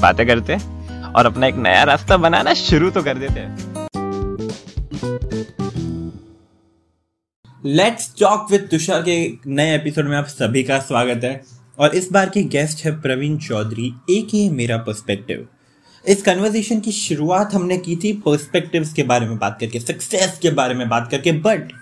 बातें करते और अपना एक नया रास्ता बनाना शुरू तो कर देते लेट्स टॉक विद तुषार के नए एपिसोड में आप सभी का स्वागत है। और इस बार की गेस्ट है प्रवीण चौधरी एक ही मेरा पर्सपेक्टिव इस कन्वर्सेशन की शुरुआत हमने की थी पर्सपेक्टिव्स के बारे में बात करके सक्सेस के बारे में बात करके बट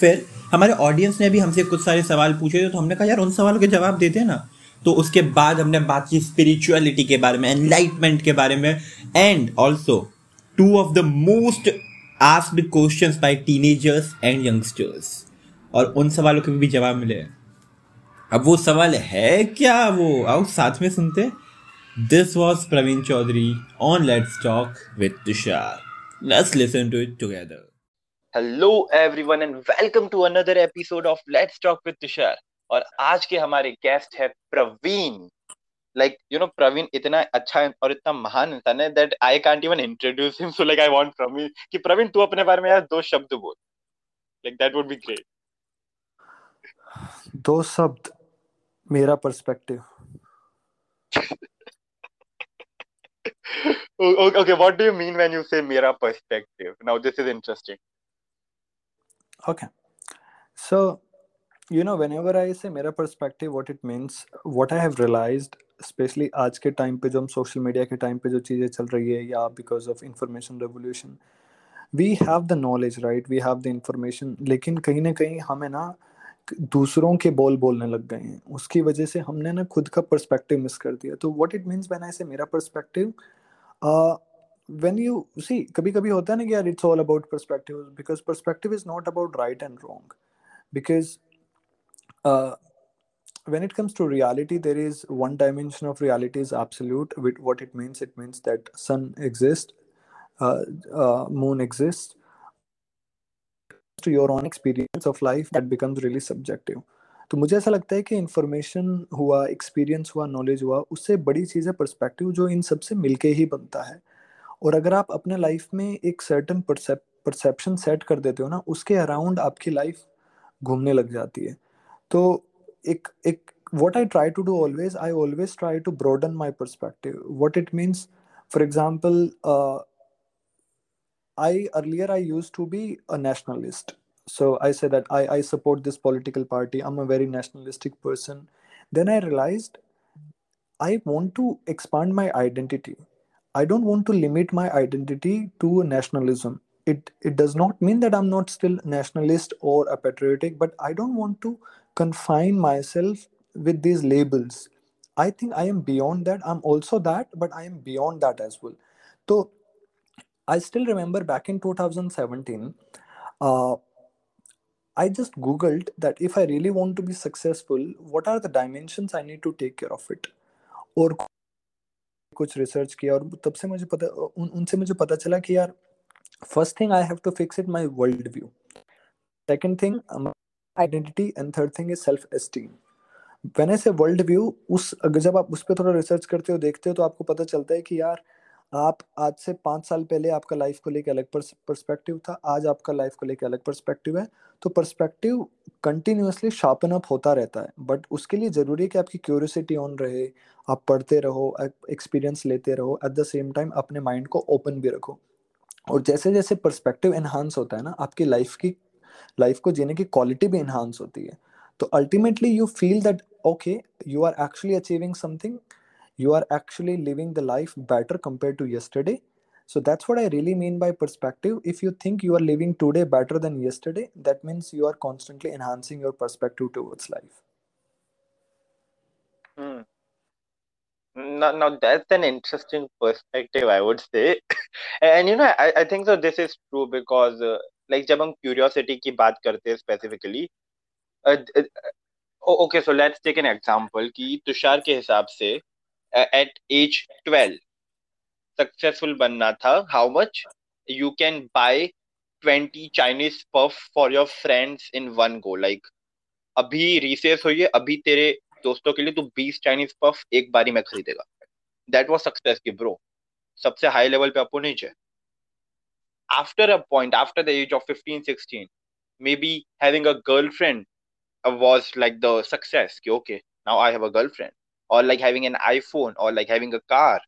फिर हमारे ऑडियंस ने भी हमसे कुछ सारे सवाल पूछे थे तो हमने कहा, यार, उन सवालों के जवाब देते हैं ना। तो उसके बाद हमने बात की स्पिरिचुअलिटी के बारे में एनलाइटमेंट के बारे में and also two of the most asked questions by teenagers and youngsters और उन सवालों के भी जवाब मिले अब वो सवाल है, क्या वो, आओ साथ में सुनते this was Praveen Chaudhary on let's talk with Tushar let's listen to it together hello everyone and welcome to another episode of let's talk with Tushar और आज के हमारे गेस्ट है Praveen. Like you know Praveen इतना अच्छा और इतना महान इंसान है that I can't even introduce him so like I want Praveen कि प्रवीण तू अपने बारे में यार दो शब्द बोल। Like that would be great दो शब्द मेरा perspective okay what do you mean when you say mera perspective? Now this is interesting. Okay. So you know, whenever i say मेरा perspective, what it means, what i have realized specially आज के time पे जो हम social media के time पे जो चीज़ें चल रही है, या because of information revolution we have the knowledge right we have the information लेकिन कहीं ना कहीं हमें ना दूसरों के बोल बोलने लग गए हैं। उसकी वजह से हमने ना खुद का पर्सपेक्टिव मिस कर दिया। तो what it means when I say मेरा पर्सपेक्टिव व्हेन यू सी कभी कभी होता है ना कि यार it's all about perspective because perspective is not about right and wrong because when it comes to reality there is one dimension of reality is absolute with what it means it means that sun exists uh, uh, moon exists to your own experience of life that becomes really subjective तो मुझे ऐसा लगता है कि information हुआ experience हुआ knowledge हुआ उससे बड़ी चीज़ है परस्पेक्टिव जो इन सबसे मिलके ही बनता है और अगर आप अपने लाइफ में एक सर्टन परसेप्शन सेट कर देते हो ना उसके अराउंड आपकी लाइफ घूमने लग जाती है So, ik, ik, what I try to do always, I always try to broaden my perspective. What it means, for example, uh, I earlier I used to be a nationalist. So I said that I, I support this political party. I'm a very nationalistic person. Then I realized I want to expand my identity. I don't want to limit my identity to nationalism It it does not mean that I'm not still nationalist or a patriotic, but I don't want to confine myself with these labels. I think I am beyond that. I'm also that, but I am beyond that as well. So I still remember back in 2017, uh, I just Googled that if I really want to be successful, what are the dimensions I need to take care of it? और कुछ research किया और तब से मुझे पता उन उनसे मुझे पता चला कि यार first thing I have to fix it my world view second thing identity and third thing is self esteem when I say world view उस जब आप उस पर थोड़ा रिसर्च करते हो देखते हो तो आपको पता चलता है कि यार आप आज से पाँच साल पहले आपका लाइफ को लेकर अलग पर्सपेक्टिव था आज आपका लाइफ को लेकर अलग पर्सपेक्टिव है। तो पर्सपेक्टिव कंटिन्यूसली शार्पन अप होता रहता है। बट उसके लिए ज़रूरी है कि आपकी क्यूरियोसिटी ऑन रहे आप पढ़ते रहो एक्सपीरियंस लेते रहो एट द सेम टाइम अपने माइंड को ओपन भी रखो। और जैसे जैसे परस्पेक्टिव एनहांस होता है ना, आपकी लाइफ की लाइफ को जीने की क्वालिटी भी इन्हांस होती है। तो ultimately you feel that okay you are actually achieving something you are actually living the life better compare to yesterday so that's what I really mean by perspective if you think you are living today better than yesterday that means you are constantly enhancing your perspective towards life now, now that's an interesting perspective i would say and you know I, I think so this is true because uh, like जब हम curiosity की बात करते हैं specifically uh, uh, okay so let's take an example कि तुषार के हिसाब से at age 12 सक्सेसफुल बनना था how much you can buy twenty Chinese puff for your friends in one go like अभी रिसेस हुई है अभी तेरे दोस्तों के लिए तू बीस चाइनीज़ पफ एक बारी में खरीदेगा। दैट वॉज़ सक्सेस की ब्रो सबसे हाई लेवल पे अपो नहीं after a point after the age of fifteen sixteen may be having a girlfriend was like the success की okay now I have a girlfriend और like having an iPhone और like having a car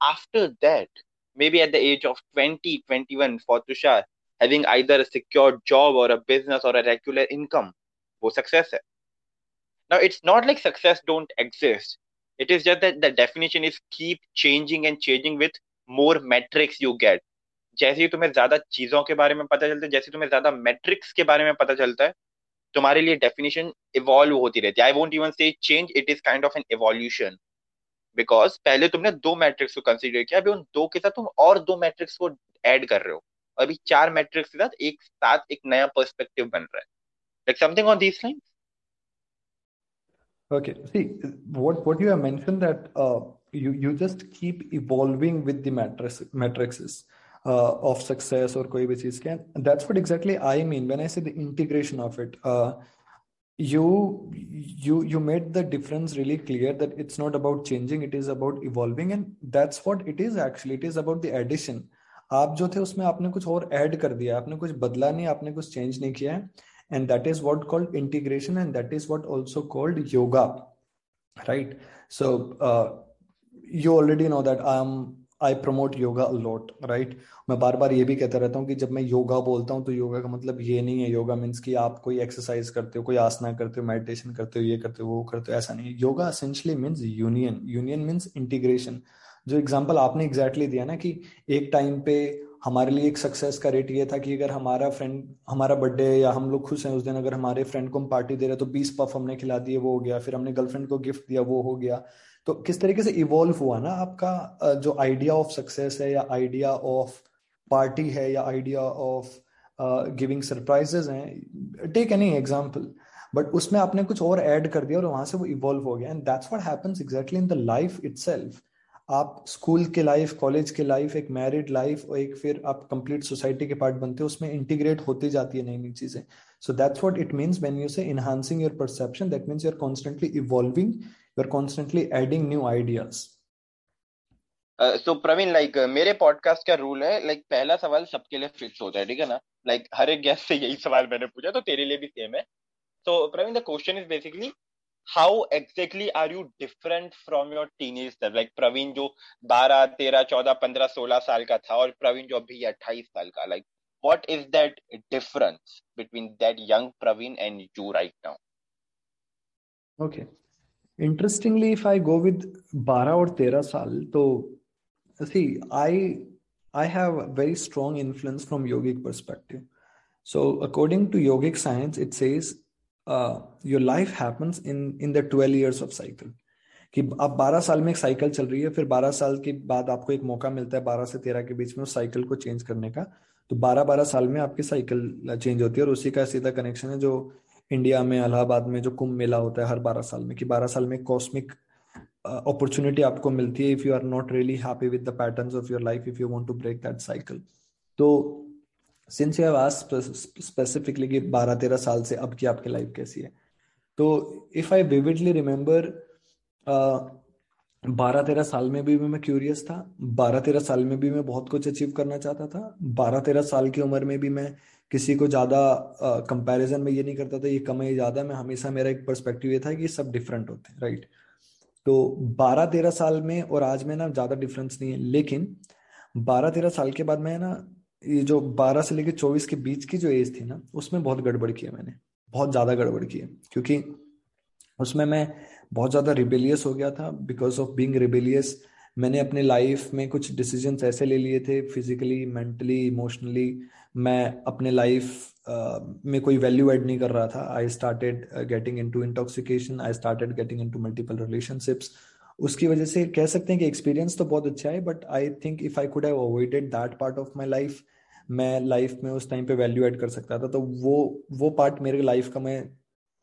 after that may be at the age of twenty twenty one for Tushar having either a secure job और अ business और a regular income वो success है। Now, it's not like success don't exist. It is just that the definition is keep changing and changing with more metrics you get जैसे ही तुम्हें ज़्यादा चीज़ों के बारे में पता चलता है, जैसे तुम्हें ज़्यादा मेट्रिक्स के बारे में पता चलता है, तुम्हारे लिए डेफिनेशन इवॉल्व होती रहती है। I won't even say change it is kind of an evolution because पहले तुमने दो मैट्रिक्स को कंसिडर किया, अभी उन दो के साथ तुम और दो मैट्रिक्स को ऐड कर रहे हो। अभी चार मैट्रिक्स के साथ एक साथ एक नया पर्सपेक्टिव बन रहा है। Like something on these lines Okay. See, what what you have mentioned that uh, you you just keep evolving with the matrix matrices uh, of success or koi bhi cheez ke that's what exactly i mean when i say the integration of it uh, you you you made the difference really clear that it's not about changing it is about evolving and that's what it is actually it is about the addition आप जो थे उसमें आपने कुछ और add कर दिया आपने कुछ बदला नहीं आपने कुछ चेंज नहीं किया है and that is what called integration and that is what also called yoga right so you already know that I am I promote yoga lot right मैं बार बार ये भी कहता रहता हूँ कि जब मैं योगा बोलता हूँ तो योगा का मतलब ये नहीं है। योगा मीन्स कि आप कोई एक्सरसाइज करते हो, कोई आसना करते हो मेडिटेशन करते हो, ये करते हो, वो करते हो, ऐसा नहीं yoga essentially means union union means integration जो एग्ज़ाम्पल आपने एग्जैक्टली exactly दिया ना कि एक टाइम पे हमारे लिए एक सक्सेस का रेट ये था कि अगर हमारा फ्रेंड हमारा बर्थडे है या हम लोग खुश हैं उस दिन अगर हमारे फ्रेंड को हम पार्टी दे रहे तो बीस पफ हमने खिला दिए, वो हो गया। फिर हमने गर्लफ्रेंड को गिफ्ट दिया, वो हो गया। तो किस तरीके से इवॉल्व हुआ ना आपका जो आइडिया ऑफ़ सक्सेस है या आइडिया ऑफ़ पार्टी है या आइडिया ऑफ़ गिविंग सरप्राइजेज हैं टेक एनी एग्ज़ाम्पल बट उसमें आपने कुछ और ऐड कर दिया और वहाँ से वो इवॉल्व हो गया। And that's what happens exactly in the life आप स्कूल के लाइफ कॉलेज के लाइफ एक मैरिड लाइफ और एक फिर आप कंप्लीट सोसाइटी के पार्ट बनते हो उसमें इंटीग्रेट होती जाती है नई नई चीज़ें। So that's what it means when you say enhancing your perception that means you are constantly evolving you are constantly adding new ideas so Praveen like मेरे पॉडकास्ट का रूल है लाइक like, पहला सवाल सबके लिए फिक्स होता है ठीक है ना? लाइक like, हर एक गेस्ट से यही सवाल मैंने पूछा तो तेरे लिए भी सेम है। तो Praveen the question is basically how exactly are you different from your teenage self like Praveen जो 12 13 14 15 16 साल का था और प्रवीण जो अभी 28 साल का like what is that difference between that young Praveen and you right now okay interestingly if i go with 12 or 13 साल तो see i i have a very strong influence from yogic perspective so according to yogic science it says your life happens in in the twelve years of cycle कि अब 12 साल में एक cycle चल रही है, फिर 12 साल के बाद आपको एक मौका मिलता है 12 से 13 के बीच में उस साइकिल को चेंज करने का। तो 12 12 साल में आपकी साइकिल चेंज होती है और उसी का सीधा कनेक्शन है जो इंडिया में इलाहाबाद में जो कुंभ मेला होता है हर 12 साल में कि 12 साल में कॉस्मिक अपॉर्चुनिटी आपको मिलती है if you are not really happy with the patterns of your life if you want to break that cycle तो सिंस यू हैव स्पेसिफिकली कि 12 13 साल से अब की आपकी लाइफ कैसी है तो इफ़ आई विविडली रिमेम्बर बारह तेरह साल में भी मैं क्यूरियस था, बारह तेरह साल में भी मैं बहुत कुछ अचीव करना चाहता था, बारह तेरह साल की उम्र में भी मैं किसी को ज़्यादा कंपैरिजन में ये नहीं करता था, ये कम है ज़्यादा मैं हमेशा मेरा एक पर्सपेक्टिव ये था कि सब डिफरेंट होते हैं राइट तो बारह तेरह साल में और आज में ना ज़्यादा डिफरेंस नहीं है, लेकिन बारह तेरह साल के बाद मैं ना ये जो 12 से लेकर 24 के बीच की जो एज थी ना, उसमें बहुत गड़बड़ किया मैंने। बहुत ज़्यादा गड़बड़ किया क्योंकि उसमें मैं बहुत ज़्यादा रिबेलियस हो गया था। बिकॉज़ ऑफ़ बींग रिबेलियस मैंने अपने लाइफ में कुछ डिसीज़न ऐसे ले लिए थे फिजिकली मेंटली इमोशनली मैं अपने लाइफ में कोई वैल्यू एड नहीं कर रहा था। I started getting in to intoxication I started getting in to multiple relationships उसकी वजह से कह सकते हैं कि एक्सपीरियंस तो बहुत अच्छा है but I think if I could have avoided that part of my life मैं लाइफ में उस टाइम पे वैल्यू ऐड कर सकता था। तो वो वो पार्ट मेरे लाइफ का मैं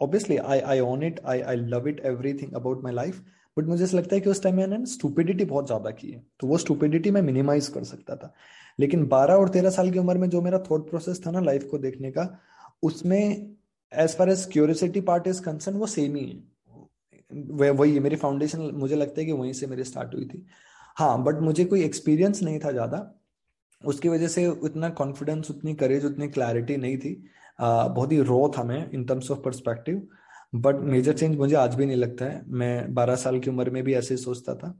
obviously I I on it I I love it everything about my life but मुझे ऐसा लगता है कि उस टाइम मैंने स्टूपिडिटी बहुत ज़्यादा की है। तो वो स्टूपिडिटी मैं मिनिमाइज कर सकता था। लेकिन बारह और तेरह साल की उम्र में जो मेरा थॉट प्रोसेस था ना लाइफ को देखने का, उसमें as far as curiosity part is concern वो सेम ही है। वही है, मेरी फाउंडेशन मुझे लगता है कि वहीं से मेरी स्टार्ट हुई थी। हाँ बट मुझे कोई एक्सपीरियंस नहीं था ज़्यादा। उसकी वजह से उतना कॉन्फिडेंस उतनी करेज उतनी क्लैरिटी नहीं थी। बहुत ही रो था मैं in terms of perspective but major change मुझे आज भी नहीं लगता है। मैं बारह साल की उम्र में भी ऐसे सोचता था।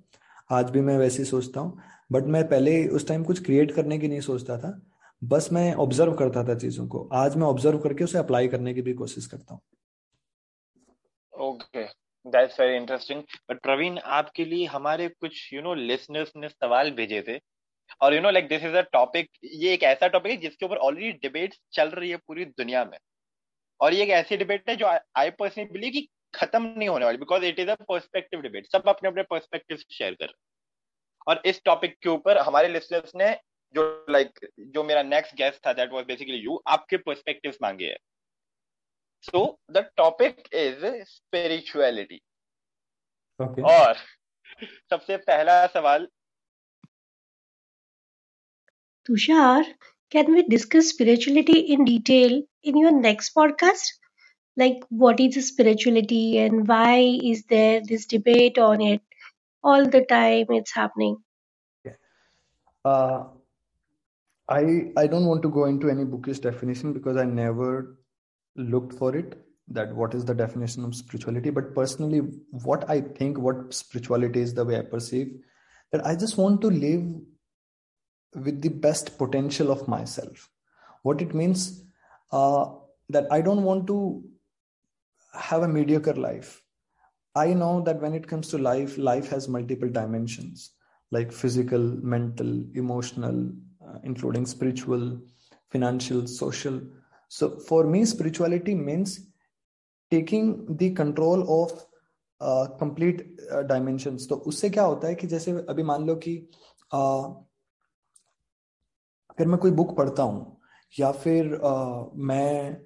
आज भी मैं वैसे ही सोचता हूँ बट मैं पहले उस टाइम कुछ क्रिएट करने की नहीं सोचता था। बस मैं ऑब्ज़र्व करता था चीज़ों को। आज मैं ऑब्ज़र्व करके उसे अप्लाई करने की भी कोशिश करता हूँ। Okay that's very interesting but Praveen आपके लिए हमारे कुछ यू नो लिसनर्स ने सवाल भेजे थे। और you know like this is a topic ये एक ऐसा टॉपिक है जिसके ऊपर ऑलरेडी डिबेट चल रही है पूरी दुनिया में। और ये एक ऐसी डिबेट है जो आई पर्सनली बिलीव कि खत्म नहीं होने वाली because it is a perspective debate सब अपने अपने पर्सपेक्टिव शेयर कर और इस टॉपिक के ऊपर हमारे लिस्टर्स ने जो लाइक like, जो मेरा नेक्स्ट गेस्ट था दैट वाज बेसिकली यू आपके पर्सपेक्टिव्स मांगे हैं। So the topic is spirituality और सबसे पहला सवाल Tushar Can we discuss spirituality in detail in your next podcast? Like, what is spirituality and why is there this debate on it all the time? It's happening. Uh, I I don't want to go into any bookish definition because I never looked for it. That what is the definition of spirituality? But personally, what I think, what spirituality is, the way I perceive, that I just want to live with the best potential of myself what it means uh, that i don't want to have a mediocre life i know that when it comes to life life has multiple dimensions like physical mental emotional uh, including spiritual financial social so for me spirituality means taking the control of complete uh, तो उससे क्या होता है कि जैसे अभी मान लो कि फिर मैं कोई बुक पढ़ता हूँ या फिर मैं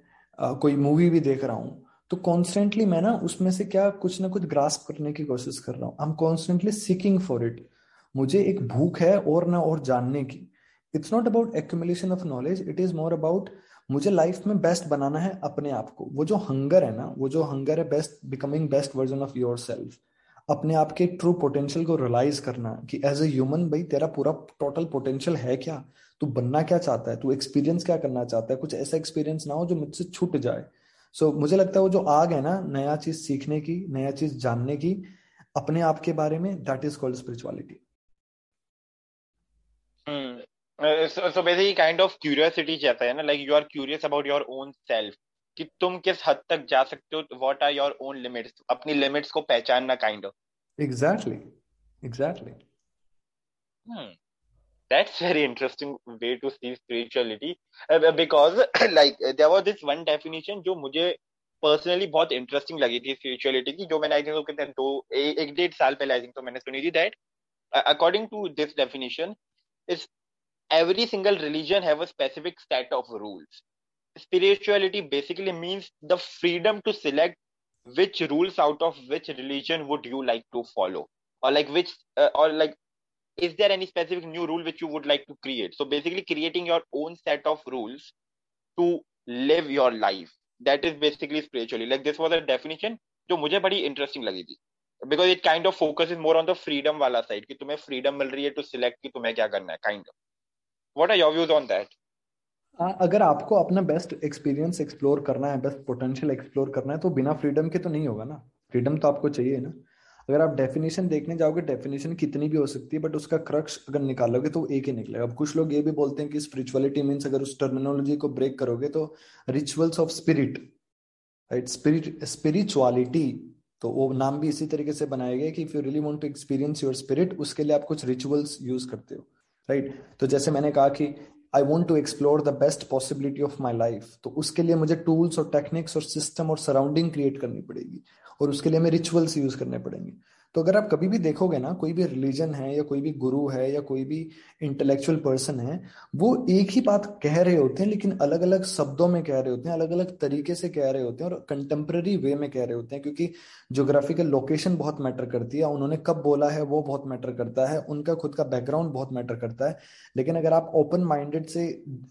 कोई मूवी भी देख रहा हूँ तो कॉन्स्टेंटली मैं ना उसमें से क्या कुछ ना कुछ ग्रास्प करने की कोशिश कर रहा हूँ। I am constantly seeking for it मुझे एक भूख है और ना और जानने की। It's not about accumulation of knowledge it is more about मुझे लाइफ में बेस्ट बनाना है अपने आप को। वो जो हंगर है ना वो जो हंगर है best becoming best version of your self अपने आप के ट्रू पोटेंशियल को रियलाइज़ करना कि एज ए ह्यूमन भाई तेरा पूरा टोटल पोटेंशियल है क्या? तू बनना क्या चाहता है? तू एक्सपीरियंस क्या करना चाहता है? कुछ ऐसा एक्सपीरियंस ना हो जो मुझसे छूट जाए। सो so, मुझे लगता है वो जो आग है ना नया चीज़ सीखने की नया चीज़ जानने की अपने आप के बारे में that is called spirituality so basically kind of curiosity चाहता है ना like you are curious about your own self कि तुम किस हद तक जा सकते हो what are your own limits अपनी लिमिट्स को पहचानना kind of exactly exactly that's very interesting way to see spirituality. Uh, because like there was this one definition जो मुझे पर्सनली बहुत इंटरेस्टिंग लगी थी स्पिरिचुअलिटी की जो मैंने आई थिंक कितने दो एक डेढ़ साल पहले आई थिंक तो मैंने सुनी थी that according to this definition is every single religion have a specific set of rules spirituality basically means the freedom to select which rules out of which religion would you like to follow or like which uh, or like is there any specific new rule which you would like to create so basically creating your own set of rules to live your life that is basically spiritually like this was a definition जो मुझे बड़ी interesting लगी थी because it kind of focus is more on the freedom वाला side कि तुम्हें freedom मिल रही है टू सिलेक्ट कि तुम्हें क्या करना है kind of what are your views on that अगर आपको अपना बेस्ट एक्सपीरियंस एक्सप्लोर करना है बेस्ट पोटेंशियल एक्सप्लोर करना है तो बिना फ्रीडम के तो नहीं होगा ना? फ्रीडम तो आपको चाहिए ना? अगर आप डेफिनेशन देखने जाओगे डेफिनेशन कितनी भी हो सकती है बट उसका क्रक्स अगर निकालोगे तो एक ही निकलेगा। अब कुछ लोग ये भी बोलते हैं कि स्पिरिचुअलिटी मीन्स अगर उस टर्मिनोलॉजी को ब्रेक करोगे तो rituals of spirit right spirit spirituality तो वो नाम भी इसी तरीके से बनाया गया कि if you really want to experience your spirit उसके लिए आप कुछ रिचुअल्स यूज़ करते हो। राइट तो जैसे मैंने कहा कि I want to explore the best possibility of my life तो उसके लिए मुझे टूल्स और टेक्निक्स और सिस्टम और सराउंडिंग क्रिएट करनी पड़ेगी। और उसके लिए हमें रिचुअल्स यूज़ करने पड़ेंगे। तो अगर आप कभी भी देखोगे ना, कोई भी रिलीजन है या कोई भी गुरु है या कोई भी इंटेलेक्चुअल पर्सन है, वो एक ही बात कह रहे होते हैं, लेकिन अलग अलग शब्दों में कह रहे होते हैं अलग अलग तरीके से कह रहे होते हैं और कंटेम्प्रेरी वे में कह रहे होते हैं, क्योंकि जोग्राफिकल लोकेशन बहुत मैटर करती है, उन्होंने कब बोला है वो बहुत मैटर करता है, उनका खुद का बैकग्राउंड बहुत मैटर करता है। लेकिन अगर आप ओपन माइंडेड से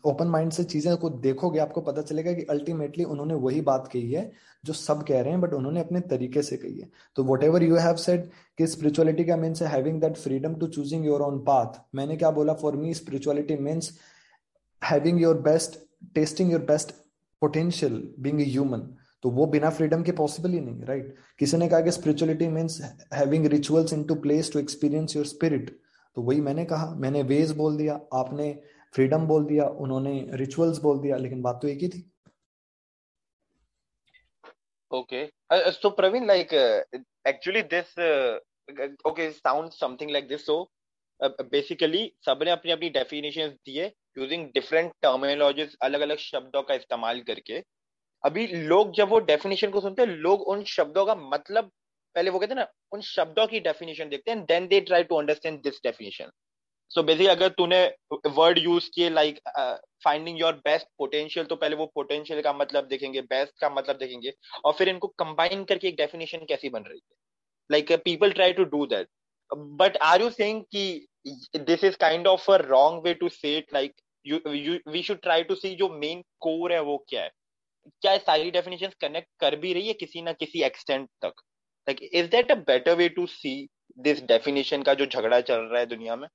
ओपन माइंड से चीज़ें को देखोगे, आपको पता चलेगा कि अल्टीमेटली उन्होंने वही बात कही है जो सब कह रहे हैं बट उन्होंने अपने तरीके से कही है। तो whatever you have said कि स्पिरिचुअलिटी का means having that freedom to choosing your own path मैंने क्या बोला? For me spirituality means having your best testing your best potential being human तो वो बिना फ्रीडम के पॉसिबल ही नहीं राइट right? किसी ने कहा कि spirituality means having rituals in to place to experience your spirit तो वही मैंने कहा, मैंने वेज बोल दिया, आपने फ्रीडम बोल दिया, उन्होंने रिचुअल्स बोल दिया, लेकिन बात तो एक ही थी। Okay. Uh, so Praveen, like uh, actually this uh, okay sounds something like this. So uh, basically सबने अपनी अपनी डेफिनेशंस दिए यूजिंग डिफरेंट टर्मिनोलॉजीज अलग अलग शब्दों का इस्तेमाल करके अभी लोग जब वो डेफिनेशन को सुनते हैं लोग उन शब्दों का मतलब पहले वो कहते हैं ना उन शब्दों की डेफिनेशन देखते हैं then they try to understand this definition so basically अगर तूने वर्ड यूज़ किए like finding your best potential तो पहले वो पोटेंशियल का मतलब देखेंगे बेस्ट का मतलब देखेंगे, और फिर इनको कंबाइन करके एक डेफिनेशन कैसी बन रही है। Like people try to do that but are you saying कि this is kind of a wrong way to say it like we should try to see जो मेन कोर है वो क्या है? क्या सारी डेफिनेशन कनेक्ट कर भी रही है किसी ना किसी एक्सटेंट तक? Like is that a better way to see this definition का जो झगड़ा चल रहा है दुनिया में?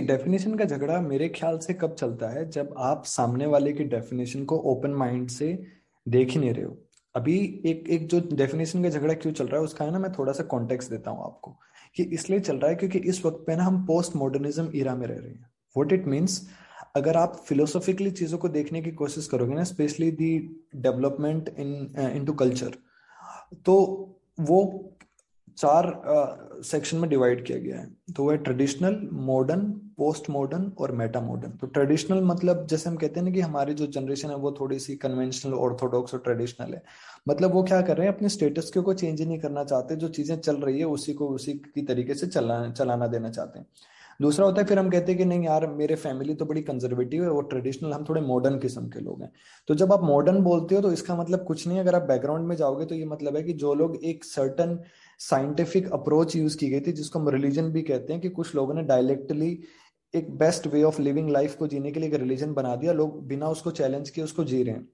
डेफिनेशन का झगड़ा मेरे ख्याल से कब चलता है? जब आप सामने वाले की डेफिनेशन को ओपन माइंड से देख ही नहीं रहे हो। अभी एक एक जो डेफिनेशन का झगड़ा क्यों चल रहा है उसका है ना मैं थोड़ा सा कॉन्टेक्स्ट देता हूँ आपको कि इसलिए चल रहा है क्योंकि इस वक्त पे ना हम पोस्ट मॉडर्निज्म इरा में रह रहे हैं। वॉट इट मीन्स अगर आप फिलोसॉफिकली चीज़ों को देखने की कोशिश करोगे ना specially the development in into culture तो वो चार सेक्शन uh, में डिवाइड किया गया है। तो वह ट्रेडिशनल मॉडर्न पोस्ट मॉडर्न और मेटा मॉडर्न तो ट्रेडिशनल मतलब जैसे हम कहते हैं ना कि हमारी जो जनरेशन है, वो थोड़ी सी कन्वेंशनल ऑर्थोडॉक्स और ट्रेडिशनल है। मतलब वो क्या कर रहे हैं, अपने स्टेटस को चेंज ही नहीं करना चाहते। जो चीज़ें चल रही है, उसी को, उसी की तरीके से चला, चलाना देना चाहते हैं। दूसरा होता है, फिर हम कहते हैं कि नहीं यार, मेरे फैमिली तो बड़ी कंजर्वेटिव है और ट्रेडिशनल हम थोड़े मॉडर्न किस्म के लोग हैं। तो जब आप मॉडर्न बोलते हो तो इसका मतलब कुछ नहीं अगर आप बैकग्राउंड में जाओगे तो ये मतलब है कि जो लोग एक सर्टन साइंटिफिक अप्रोच यूज़ की गई थी, जिसको हम रिलीजन भी कहते हैं कि कुछ लोगों ने डायलेक्टली एक best way of living life को जीने के लिए एक रिलीजन बना दिया। लोग बिना उसको चैलेंज किए उसको जी रहे हैं।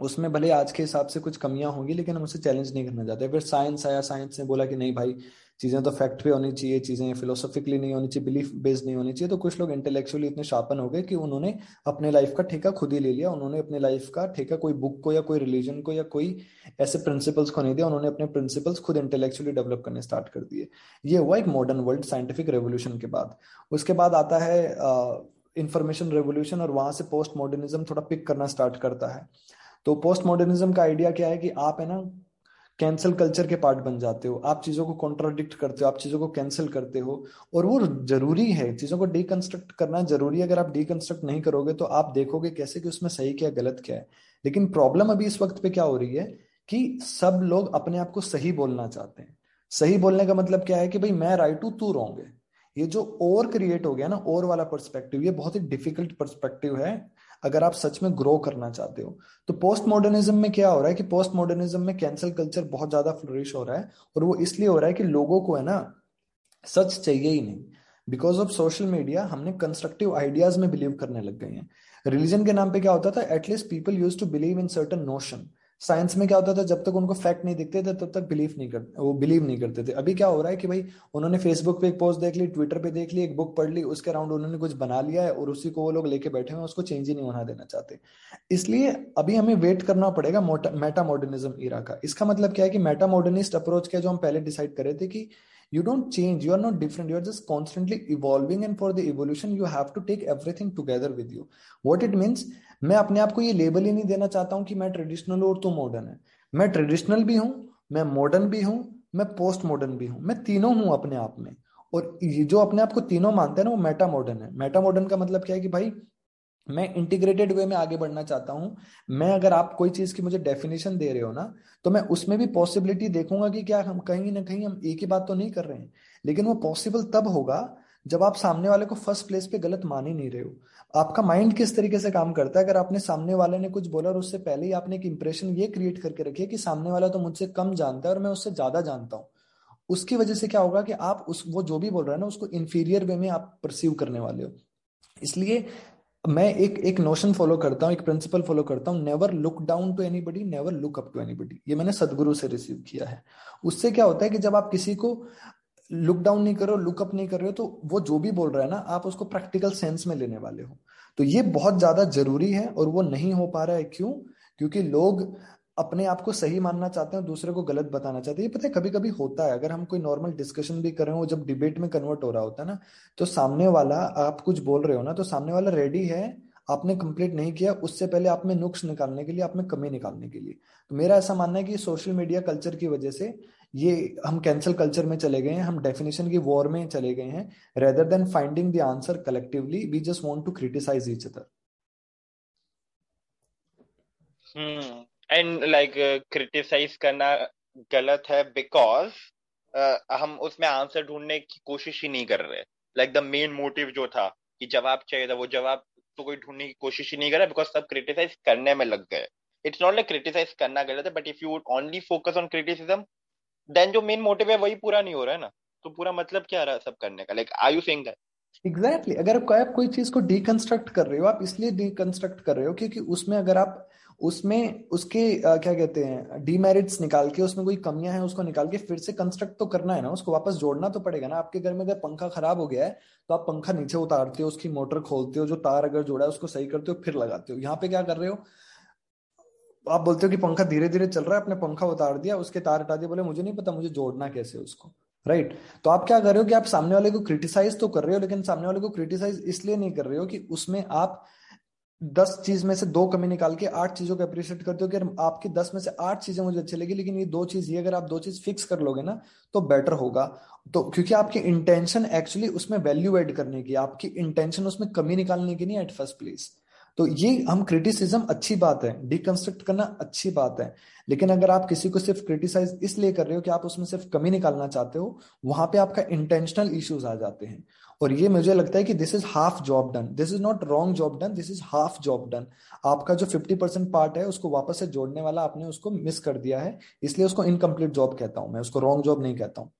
उसमें भले आज के हिसाब से कुछ कमियाँ होंगी, लेकिन हम उसे चैलेंज नहीं करना चाहते। फिर साइंस आया साइंस ने बोला कि नहीं भाई चीज़ें तो फैक्ट पे होनी चाहिए, चीज़ें फिलोसॉफिकली नहीं होनी चाहिए बिलीफ बेस्ड नहीं होनी चाहिए तो कुछ लोग इंटेलेक्चुअली इतने शार्पन हो गए कि उन्होंने अपने लाइफ का ठेका खुद ही ले लिया, उन्होंने अपने लाइफ का ठेका कोई बुक को या कोई रिलीजन को या कोई ऐसे प्रिंसिपल्स को नहीं दिया, उन्होंने अपने प्रिंसिपल्स खुद इंटेलेक्चुअली डेवलप करने स्टार्ट कर दिए। ये हुआ एक मॉडर्न वर्ल्ड साइंटिफिक रेवोल्यूशन के बाद। उसके बाद आता है इंफॉर्मेशन रेवोल्यूशन और वहाँ से पोस्ट मॉडर्निज्म थोड़ा पिक करना स्टार्ट करता है। तो पोस्ट मॉडर्निज्म का आइडिया क्या है कि आप है ना कैंसिल कल्चर के पार्ट बन जाते हो। आप चीज़ों को कॉन्ट्राडिक्ट करते हो, आप चीज़ों को कैंसिल करते हो और वो ज़रूरी है। चीज़ों को डीकंस्ट्रक्ट करना ज़रूरी है। अगर आप डीकंस्ट्रक्ट नहीं करोगे तो आप देखोगे कैसे कि उसमें सही क्या, गलत क्या है। लेकिन प्रॉब्लम अभी इस वक्त पे क्या हो रही है कि सब लोग अपने आप को सही बोलना चाहते हैं। सही बोलने का मतलब क्या है कि भाई मैं राइट हूँ, तू रॉन्ग है। ये जो और क्रिएट हो गया ना, और वाला पर्सपेक्टिव ये बहुत ही डिफ़िकल्ट पर्सपेक्टिव है। अगर आप सच में ग्रो करना चाहते हो तो पोस्ट मॉडर्निज्म में क्या हो रहा है कि पोस्ट मॉडर्निज्म में कैंसल कल्चर बहुत ज़्यादा फ्लोरिश हो रहा है और वो इसलिए हो रहा है कि लोगों को है ना, सच चाहिए ही नहीं। बिकॉज़ ऑफ़ सोशल मीडिया हमने कंस्ट्रक्टिव आइडियाज़ में बिलीव करने लग गए हैं। रिलीजन के नाम पे क्या होता था? At least people used to believe in certain notion science में क्या होता था, जब तक उनको फैक्ट नहीं दिखते थे, तब तक बिलीव नहीं करते वो बिलीव नहीं करते थे। अभी क्या हो रहा है कि भाई, उन्होंने फेसबुक पे एक पोस्ट देख ली ट्विटर पे देख ली, एक बुक पढ़ ली, उसके अराउंड उन्होंने कुछ बना लिया है और उसी को वो लोग लेके बैठे हुए उसको चेंज ही नहीं होना देना चाहते। इसलिए अभी हमें वेट करना पड़ेगा मेटा मॉडर्निज्म इरा का। इसका मतलब क्या है कि मेटा मॉडर्निस्ट अप्रोच क्या जो हम पहले डिसाइड करे थे कि you don't change, you are not different, you are just constantly evolving and for the evolution, you have to take everything together with you what it means मैं अपने आप को ये लेबल ही नहीं देना चाहता हूँ कि मैं ट्रेडिशनल और तो मॉडर्न है। मैं ट्रेडिशनल भी हूँ, मैं मॉडर्न भी हूँ, मैं पोस्ट मॉडर्न भी हूँ। मैं तीनों हूँ अपने आप में। और ये जो अपने आप को तीनों मानते हैं ना, वो मेटा मॉडर्न है। मेटा मॉडर्न का मतलब क्या है कि भाई, मैं इंटीग्रेटेड वे में आगे बढ़ना चाहता हूँ। मैं अगर आप कोई चीज़ की मुझे डेफिनेशन दे रहे हो ना तो मैं उसमें भी पॉसिबिलिटी देखूँगा कि क्या हम कहीं ना कहीं हम एक ही बात तो नहीं कर रहे हैं। लेकिन वो पॉसिबल तब होगा जब आप सामने वाले को फ़र्स्ट प्लेस पे गलत मान ही नहीं रहे हो। आपका माइंड किस तरीके से काम करता है? अगर आपने सामने वाले ने कुछ बोला और उससे पहले ही आपने एक इंप्रेशन ये क्रिएट करके रखी है कि सामने वाला तो मुझसे कम जानता है और मैं उससे ज़्यादा जानता हूँ। उसकी वजह से क्या होगा कि आप उस, वो जो भी बोल रहा है ना, उसको इन्फीरियर वे में आप परसीव करने वाले हो। इसलिए मैं एक एक नोशन फॉलो करता हूँ, एक प्रिंसिपल फॉलो करता हूँ। Never look down to anybody never look up to anybody ये मैंने सदगुरु से रिसीव किया है। उससे क्या होता है कि जब आप किसी को लुक डाउन नहीं कर रहे हो लुकअप नहीं कर रहे हो तो वो जो भी बोल रहा है ना, आप उसको प्रैक्टिकल सेंस में लेने वाले हो। तो ये बहुत ज़्यादा ज़रूरी है और वो नहीं हो पा रहा है क्यों? क्योंकि लोग अपने आप को सही मानना चाहते हैं दूसरे को गलत बताना चाहते हैं। ये पता है कभी कभी होता है, अगर हम कोई नॉर्मल डिस्कशन भी कर रहे हो, जब डिबेट में कन्वर्ट हो रहा होता है ना तो सामने वाला, आप कुछ बोल रहे हो ना तो सामने वाला रेडी है, आपने कंप्लीट नहीं किया, उससे पहले आप में नुक्स निकालने के लिए, आप में कमी निकालने के लिए। तो मेरा ऐसा मानना है कि सोशल मीडिया कल्चर की वजह से ये हम कैंसिल कल्चर में चले गए हैं हम डेफिनेशन की वॉर में चले गए हैं rather than finding the answer collectively we just want to criticise each other and like criticise करना गलत है बिकॉज़ uh, हम उसमें आंसर ढूँढने की कोशिश ही नहीं कर रहे. लाइक द मेन मोटिव जो था कि जवाब चाहिए था वो जवाब तो कोई ढूँढने की कोशिश ही नहीं कर रहा बिकॉज़ सब क्रिटिसाइज करने में लग गए. इट्स नॉट लाइक क्रिटिसाइज करना गलत है but if you only focus on criticism then जो मेन मोटिव है वही पूरा नहीं हो रहा है ना? तो पूरा मतलब क्या रहा सब करने का? Like I you saying that exactly. अगर आप कोई चीज़ को डिकंस्ट्रक्ट कर रहे हो आप इसलिए डिकंस्ट्रक्ट कर रहे हो क्योंकि उसमें अगर आप उसमें उसके आ, क्या कहते हैं डीमेरिट्स निकाल के उसमें कोई कमियाँ हैं उसको निकाल के फिर से कंस्ट्रक्ट तो करना है ना? उसको वापस जोड़ना तो पड़ेगा ना? आपके घर में अगर पंखा खराब हो गया है तो आप पंखा नीचे उतारते हो उसकी मोटर खोलते हो जो तार अगर जोड़ा है उसको सही करते हो फिर लगाते हो। यहाँ पे क्या कर रहे हो? आप बोलते हो कि पंखा धीरे धीरे चल रहा है, आपने पंखा उतार दिया, उसके तार हटा दिया बोले मुझे नहीं पता, मुझे जोड़ना कैसे उसको राइट right? तो आप क्या कर रहे हो कि आप सामने वाले को क्रिटिसाइज तो कर रहे हो, लेकिन सामने वाले को क्रिटिसाइज इसलिए नहीं कर रहे हो कि उसमें आप दस चीज़ में से दो कमी निकाल के आठ चीज़ों को अप्रिशिएट करते हो कि आपकी दस में से आठ चीज़ें मुझे अच्छी लगी, लेकिन ये दो चीज़, ये अगर आप दो चीज़ फिक्स कर लोगे ना तो बेटर होगा तो क्योंकि आपकी इंटेंशन एक्चुअली उसमें वैल्यू एड करने की, आपकी इंटेंशन उसमें कमी निकालने की नहीं एट फ़र्स्ट प्लेस तो ये हम क्रिटिसिज्म अच्छी बात है डिकंस्ट्रक्ट करना अच्छी बात है। लेकिन अगर आप किसी को सिर्फ़ क्रिटिसाइज इसलिए कर रहे हो कि आप उसमें सिर्फ़ कमी निकालना चाहते हो, वहाँ पे आपका इंटेंशनल इश्यूज़ आ जाते हैं। और ये मुझे लगता है कि this is half job done this is not wrong job done this is half job done आपका जो फिफ्टी परसेंट पार्ट है, उसको वापस से जोड़ने वाला आपने उसको मिस कर दिया है। इसलिए उसको इनकम्प्लीट जॉब कहता हूँ मैं, उसको रॉन्ग जॉब नहीं कहता हूँ।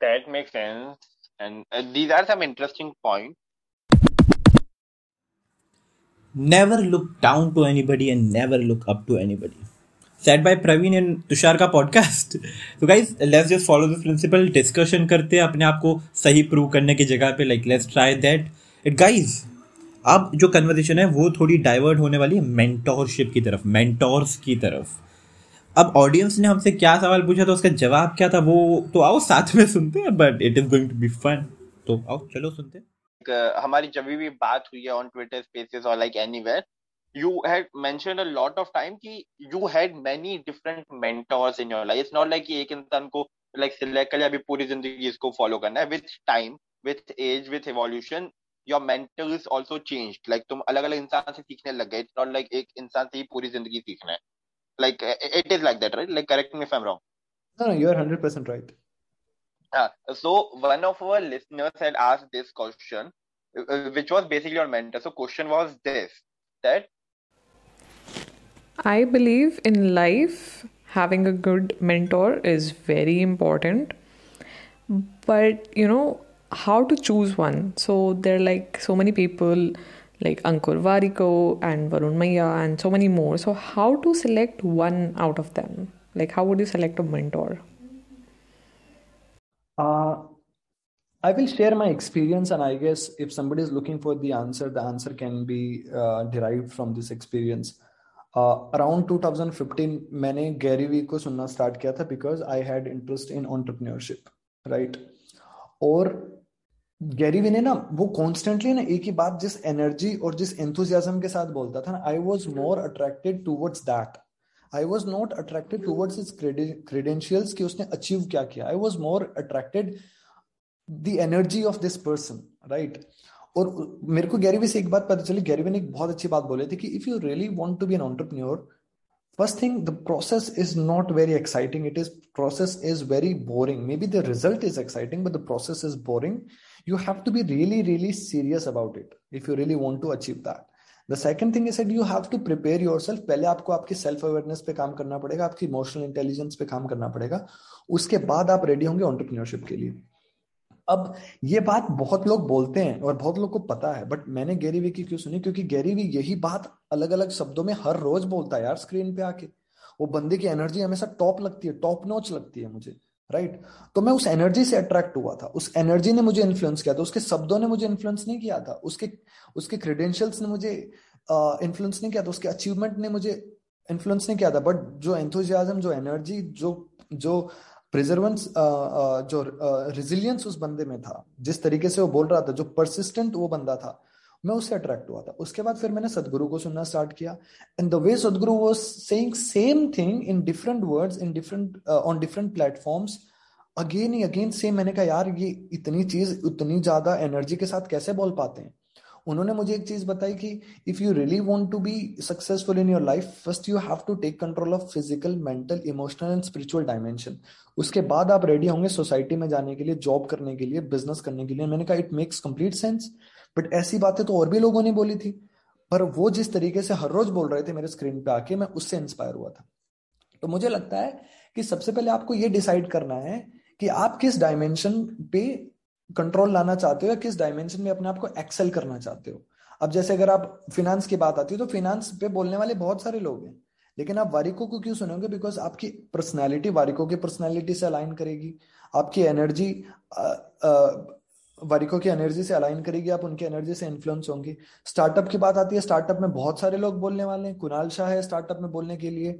That makes sense. And uh, these are some interesting points. Never look down to anybody and never look up to anybody. Said by Praveen in Tushar का पॉडकास्ट तो guys let's just follow this principle discussion करते हैं अपने आप को सही prove करने की जगह पे like let's try that it अब जो कन्वर्जेशन है वो थोड़ी डाइवर्ट होने वाली है मेंटोरशिप की तरफ़ मेंटोर्स की तरफ़ अब ऑडियंस ने हमसे क्या सवाल पूछा तो उसका जवाब क्या था, वो तो आओ साथ में सुनते हैं but it is going to be fun तो आओ, चलो सुनते हैं। हमारी जब भी बात हुई है ऑन ट्विटर स्पेसेस और like anywhere you had mentioned a lot of time कि you had many different mentors in your life. It's not like एक इंसान को, like select कर लिया अभी पूरी ज़िंदगी इसको follow करना है. With time, with age, with evolution, your mentors also changed. Like, तुम अलग अलग इंसान से सीखने लग गए. It's not like एक इंसान से ही पूरी ज़िंदगी सीखना है. Like it is like that right? Like correct me if i'm wrong. No no you're 100% right. Uh, so one of our listeners had asked this question uh, which was basically on mentor. So question was this that i believe in life having a good mentor is very important. But you know how to choose one? So there are like so many people like Ankur Warikoo and Varun Maya and so many more. So, how to select one out of them? Like, how would you select a mentor? Uh, I will share my experience, and I guess if somebody is looking for the answer, the answer can be uh, derived from this experience. Uh, around 2015 मैंने Gary Vee को सुनना start किया था because I had interest in entrepreneurship right और Gary Vee ने ना, वो constantly ना एक ही बात जिस एनर्जी और जिस एंथुजियाज्म के साथ बोलता था ना I was more attracted towards that I was not attracted towards his credentials कि उसने अचीव क्या किया। I was more attracted the energy of this person right और मेरे को गैरीवी से एक बात पता चली। गैरीवी ने एक बहुत अच्छी बात बोली थी कि if you really want to be an entrepreneur first thing, the process is not very exciting. It is, process is very boring. Maybe the result is exciting, but the process is boring. You have to be really really serious about it if you really want to achieve that. The second thing is you have to prepare yourself पहले आपको आपकी self awareness पे काम करना पड़ेगा, आपकी emotional intelligence पे काम करना पड़ेगा। उसके बाद आप रेडी होंगे ऑन्टरप्रीनियोरशिप के लिए। अब ये बात बहुत लोग बोलते हैं और बहुत लोग को पता है बट मैंने गैरी वी की क्यों सुनी? क्योंकि गैरी वी यही बात अलग अलग शब्दों में हर रोज बोलता है यार स्क्रीन पे आके। वो बंदे की एनर्जी हमेशा टॉप लगती है टॉप नोच लगती है मुझे। राइट? right? तो मैं उस एनर्जी से अट्रैक्ट हुआ था। उस एनर्जी ने मुझे इन्फ्लुएंस किया था। उसके शब्दों ने मुझे इन्फ्लुएंस नहीं किया था। उसके उसके क्रेडेंशियल्स ने मुझे इन्फ्लुएंस नहीं किया था। उसके अचीवमेंट ने मुझे इन्फ्लुएंस नहीं किया था। बट जो एंथुजियाजम जो एनर्जी जो जो प्रिजर्वेंस जो रिजिलियंस उस बंदे में था। जिस तरीके से वो बोल रहा था, जो परसिस्टेंट वो बंदा था। मैं उससे अट्रैक्ट हुआ था। उसके बाद फिर मैंने सदगुरु को सुनना स्टार्ट किया। And the way Sadhguru was saying same thing in different words in different on different platforms again he again same मैंने कहा, यार, ये इतनी चीज़, उतनी ज़्यादा एनर्जी के साथ कैसे बोल पाते हैं? उन्होंने मुझे एक चीज़ बताई कि if you really want to be successful in your life first you have to take control of physical mental emotional and spiritual dimension उसके बाद आप रेडी होंगे सोसाइटी में जाने के लिए जॉब करने के लिए बिज़नेस करने के लिए। मैंने कहा it makes complete sense but ऐसी बातें तो और भी लोगों ने बोली थी। पर वो जिस तरीके से हर रोज बोल रहे थे मेरे स्क्रीन पे आके, मैं उससे इंस्पायर हुआ था। तो मुझे लगता है कि सबसे पहले आपको ये डिसाइड करना है कि आप किस डायमेंशन पे कंट्रोल लाना चाहते हो या किस डायमेंशन में अपने आप को एक्सेल करना चाहते हो। अब जैसे अगर आप फिनेंस की बात आती है तो फिनेंस पे बोलने वाले बहुत सारे लोग हैं। लेकिन आप वारिको को क्यों सुनोगे? बिकॉज़ आपकी पर्सनैलिटी वारिको की पर्सनैलिटी से अलाइन करेगी। आपकी एनर्जी वारिको की एनर्जी से अलाइन करेगी, आप उनकी एनर्जी से इन्फ्लुएंस होंगे। स्टार्टअप की बात आती है स्टार्टअप में बहुत सारे लोग बोलने वाले हैं। कुणाल शाह है स्टार्टअप में बोलने के लिए।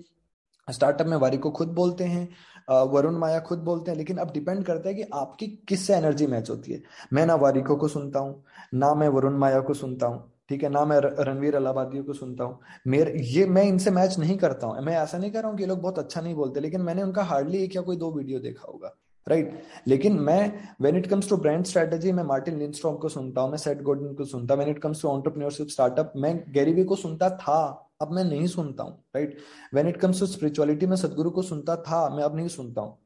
स्टार्टअप में वारिको खुद बोलते हैं वरुण माया खुद बोलते हैं, लेकिन अब डिपेंड करता है कि आपकी किससे एनर्जी मैच होती है। मैं ना वारिको को सुनता हूँ, ना मैं वरुण माया को सुनता हूँ, ठीक है, ना मैं रणवीर अलाहाबादियों को सुनता हूँ। मेरे, ये मैं इनसे मैच नहीं करता हूँ। मैं ऐसा नहीं कर रहा हूँ कि ये लोग बहुत अच्छा नहीं बोलते, लेकिन मैंने उनका हार्डली एक या कोई दो वीडियो देखा होगा। Right right? लेकिन मैं when it comes to brand strategy मैं मार्टिन लिंस्ट्रॉम को सुनता हूँ, मैं सेट गोडन को सुनता हूँ when it comes to entrepreneurship startup मैं गैरीवी को सुनता था, अब मैं नहीं सुनता हूँ right when it comes to spirituality में सदगुरु को सुनता था, मैं अब नहीं सुनता हूँ।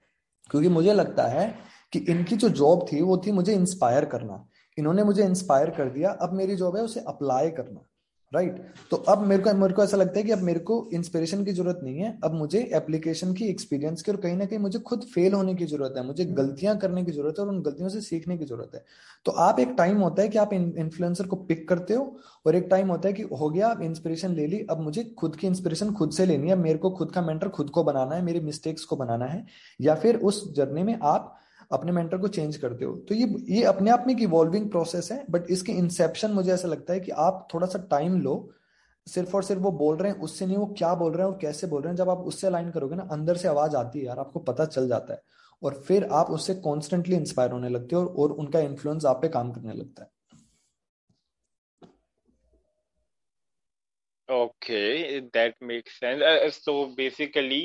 क्योंकि मुझे लगता है कि इनकी जो जॉब थी, वो थी मुझे इंस्पायर करना। इन्होंने मुझे इंस्पायर कर दिया, अब मेरी जॉब है उसे अप्लाई करना। Right right? तो अब मेरे को मेरे को ऐसा लगता है कि अब मेरे को इंस्पिरेशन की ज़रूरत नहीं है। अब मुझे एप्लीकेशन की एक्सपीरियंस की और कहीं ना कहीं मुझे खुद फेल होने की ज़रूरत है। मुझे गलतियाँ करने की ज़रूरत है और उन गलतियों से सीखने की ज़रूरत है। तो आप एक टाइम होता है कि आप इन्फ्लुएंसर को पिक करते हो और एक टाइम होता है कि हो गया आप इंस्पिरेशन ले ली अब मुझे खुद की इंस्पिरेशन खुद से लेनी है। मेरे को खुद का मेंटर खुद को बनाना है मेरी मिस्टेक्स को बनाना है या फिर उस जर्नी में आप अपने मेंटर को चेंज करते हो। तो ये ये अपने आप में एक इवॉल्विंग प्रोसेस है बट इसके इंसेप्शन मुझे ऐसा लगता है कि आप थोड़ा सा टाइम लो सिर्फ़ और सिर्फ़ वो बोल रहे हैं उससे नहीं वो क्या बोल रहे हैं और कैसे बोल रहे हैं। जब आप उससे अलाइन करोगे ना अंदर से आवाज़ आती है यार आपको पता चल जाता है। और फिर आप उससे कॉन्स्टेंटली इंस्पायर होने लगते हो और, और उनका इन्फ्लुएंस आप पे काम करने लगता है। Okay that makes sense so basically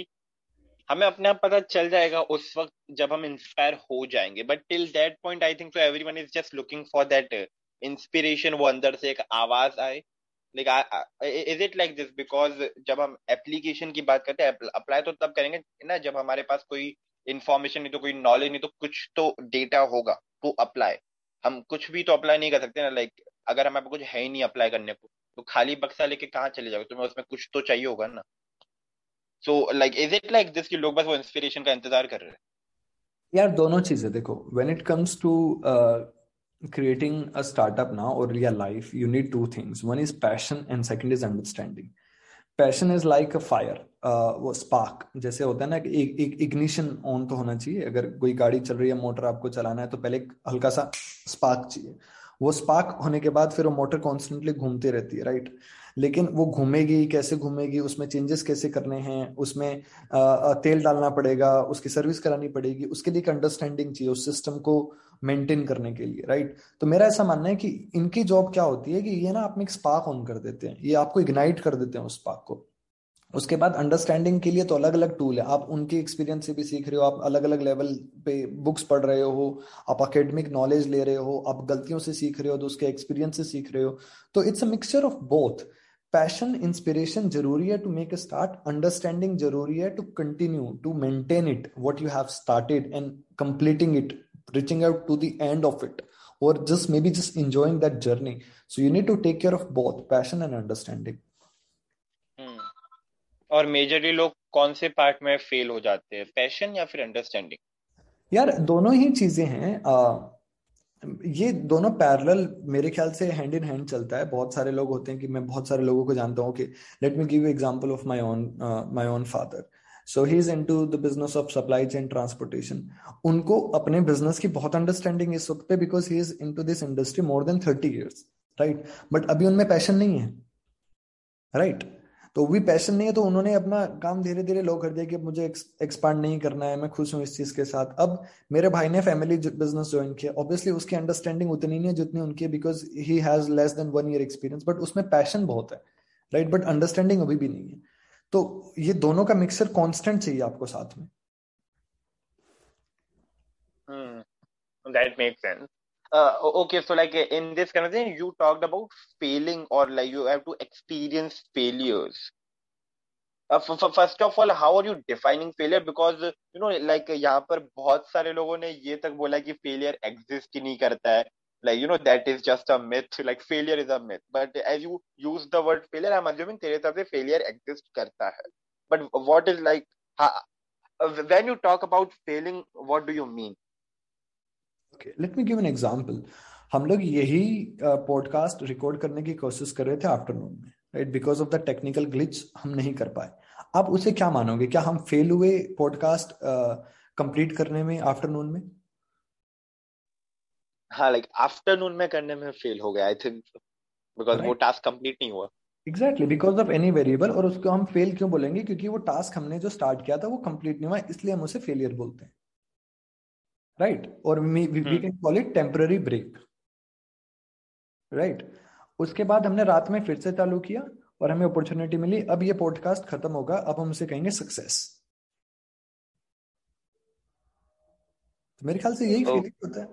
हमें अपने आप पता चल जाएगा उस वक्त जब हम इंस्पायर हो जाएँगे. But till that point I think so everyone is just looking for that inspiration वो अंदर से एक आवाज़ आए. Like is it like this because जब हम एप्लीकेशन की बात करते हैं अप्लाई तो तब करेंगे ना, जब हमारे पास कोई इंफॉर्मेशन नहीं तो कोई नॉलेज नहीं तो कुछ तो डेटा होगा तो अप्लाई हम कुछ भी तो अप्लाई नहीं कर सकते ना लाइक अगर हमारे पास कुछ है ही नहीं अप्लाई करने को तो खाली बक्सा लेके कहाँ चले जाओगे? तुम्हें उसमें कुछ तो चाहिए होगा ना. So like is it like this कि लोग बस वो इंस्पिरेशन का इंतज़ार कर रहे हैं? यार, दोनों चीज़ें देखो। When it comes to creating a startup now or real life, you need two things. One is passion and second is understanding. Passion is like a fire वो स्पार्क जैसे होता है ना एक एक इग्निशन ऑन तो होना चाहिए। अगर कोई गाड़ी चल रही है, मोटर आपको चलाना है तो पहले एक हल्का सा स्पार्क चाहिए। वो स्पार्क होने के बाद फिर वो मोटर कॉन्स्टेंटली घूमती रहती है राइट लेकिन वो घूमेगी, कैसे घूमेगी, उसमें चेंजेस कैसे करने हैं, उसमें तेल डालना पड़ेगा, उसकी सर्विस करानी पड़ेगी, उसके लिए एक अंडरस्टैंडिंग चाहिए उस सिस्टम को मेंटेन करने के लिए राइट तो मेरा ऐसा मानना है कि इनकी जॉब क्या होती है कि ये ना आप में एक स्पार्क ऑन कर देते हैं, ये आपको इग्नाइट कर देते हैं उस स्पार्क को। उसके बाद अंडरस्टैंडिंग के लिए तो अलग अलग टूल है। आप उनके एक्सपीरियंस से भी सीख रहे हो, आप अलग अलग लेवल पे बुक्स पढ़ रहे हो, आप अकेडमिक नॉलेज ले रहे हो, आप गलतियों से सीख रहे हो तो उसके एक्सपीरियंस से सीख रहे हो। तो it's a mixture of both passion inspiration ज़रूरी है to make a start understanding ज़रूरी है to continue to maintain it what you have started and completing it reaching out to the end of it, or just maybe just enjoying that journey. So you need to take care of both, passion and understanding. और majorly लोग कौन से part में fail हो जाते हैं? Passion या फिर अंडरस्टैंडिंग यार दोनों ही चीज़ें हैं। आ, ये दोनों पैरेलल मेरे ख्याल से हैंड इन हैंड चलता है। बहुत सारे लोग होते हैं कि मैं बहुत सारे लोगों को जानता हूँ कि let me give you example of my own my own father so he is into the business of supply chain transportation उनको अपने बिज़नेस की बहुत अंडरस्टैंडिंग इस वक्त पे because he is into this industry more than thirty years right but अभी उनमें passion नहीं है राइट right? तो भी पैशन नहीं है तो उन्होंने अपना काम धीरे धीरे लो कर दिया कि मुझे एक्सपांड नहीं करना है, मैं खुश हूँ इस चीज़ के साथ। अब मेरे भाई ने फैमिली बिज़नेस ज्वाइन किया। ऑब्वियसली उसकी अंडरस्टैंडिंग उतनी नहीं है जितनी उनकी because he has less than one year experience but उसमें पैशन बहुत है राइट बट अंडरस्टैंडिंग अभी भी नहीं है। तो ये दोनों का मिक्सर कॉन्स्टेंट चाहिए आपको साथ में। That makes sense uh, okay so like in this kind of thing you talked about failing or like you have to experience failures uh, f- f- first of all how are you defining failure because you know like यहाँ पर बहुत सारे लोगों ने ये तक बोला कि failure exist ही नहीं करता है like you know that is just a myth like failure is a myth but as you use the word failure i'm assuming तेरे तरफ से failure exist करता है but what is like ha, when you talk about failing what do you mean Let me give an example हम लोग यही podcast uh, record करने की कोशिश कर रहे थे आफ्टरनून में right because of the technical glitch हम नहीं कर पाए। आप उसे क्या मानोगे? क्या हम फेल हुए पॉडकास्ट कंप्लीट uh, करने में आफ्टरनून में? हाँ लाइक आफ्टरनून में करने में फेल हो गया आई थिंक बिकॉज़ वो टास्क कंप्लीट नहीं हुआ। Exactly because of any variable और उसको हम फेल क्यों बोलेंगे? क्योंकि वो टास्क हमने जो स्टार्ट किया था वो कंप्लीट नहीं हुआ इसलिए हम उसे फेलियर बोलते हैं। राइट और we can call it temporary break right उसके बाद हमने रात में फिर से चालू किया और हमें अपॉर्चुनिटी मिली। अब ये पॉडकास्ट खत्म होगा। अब हम उसे कहेंगे सक्सेस तो मेरे ख्याल से यही फीलिंग oh. होता है।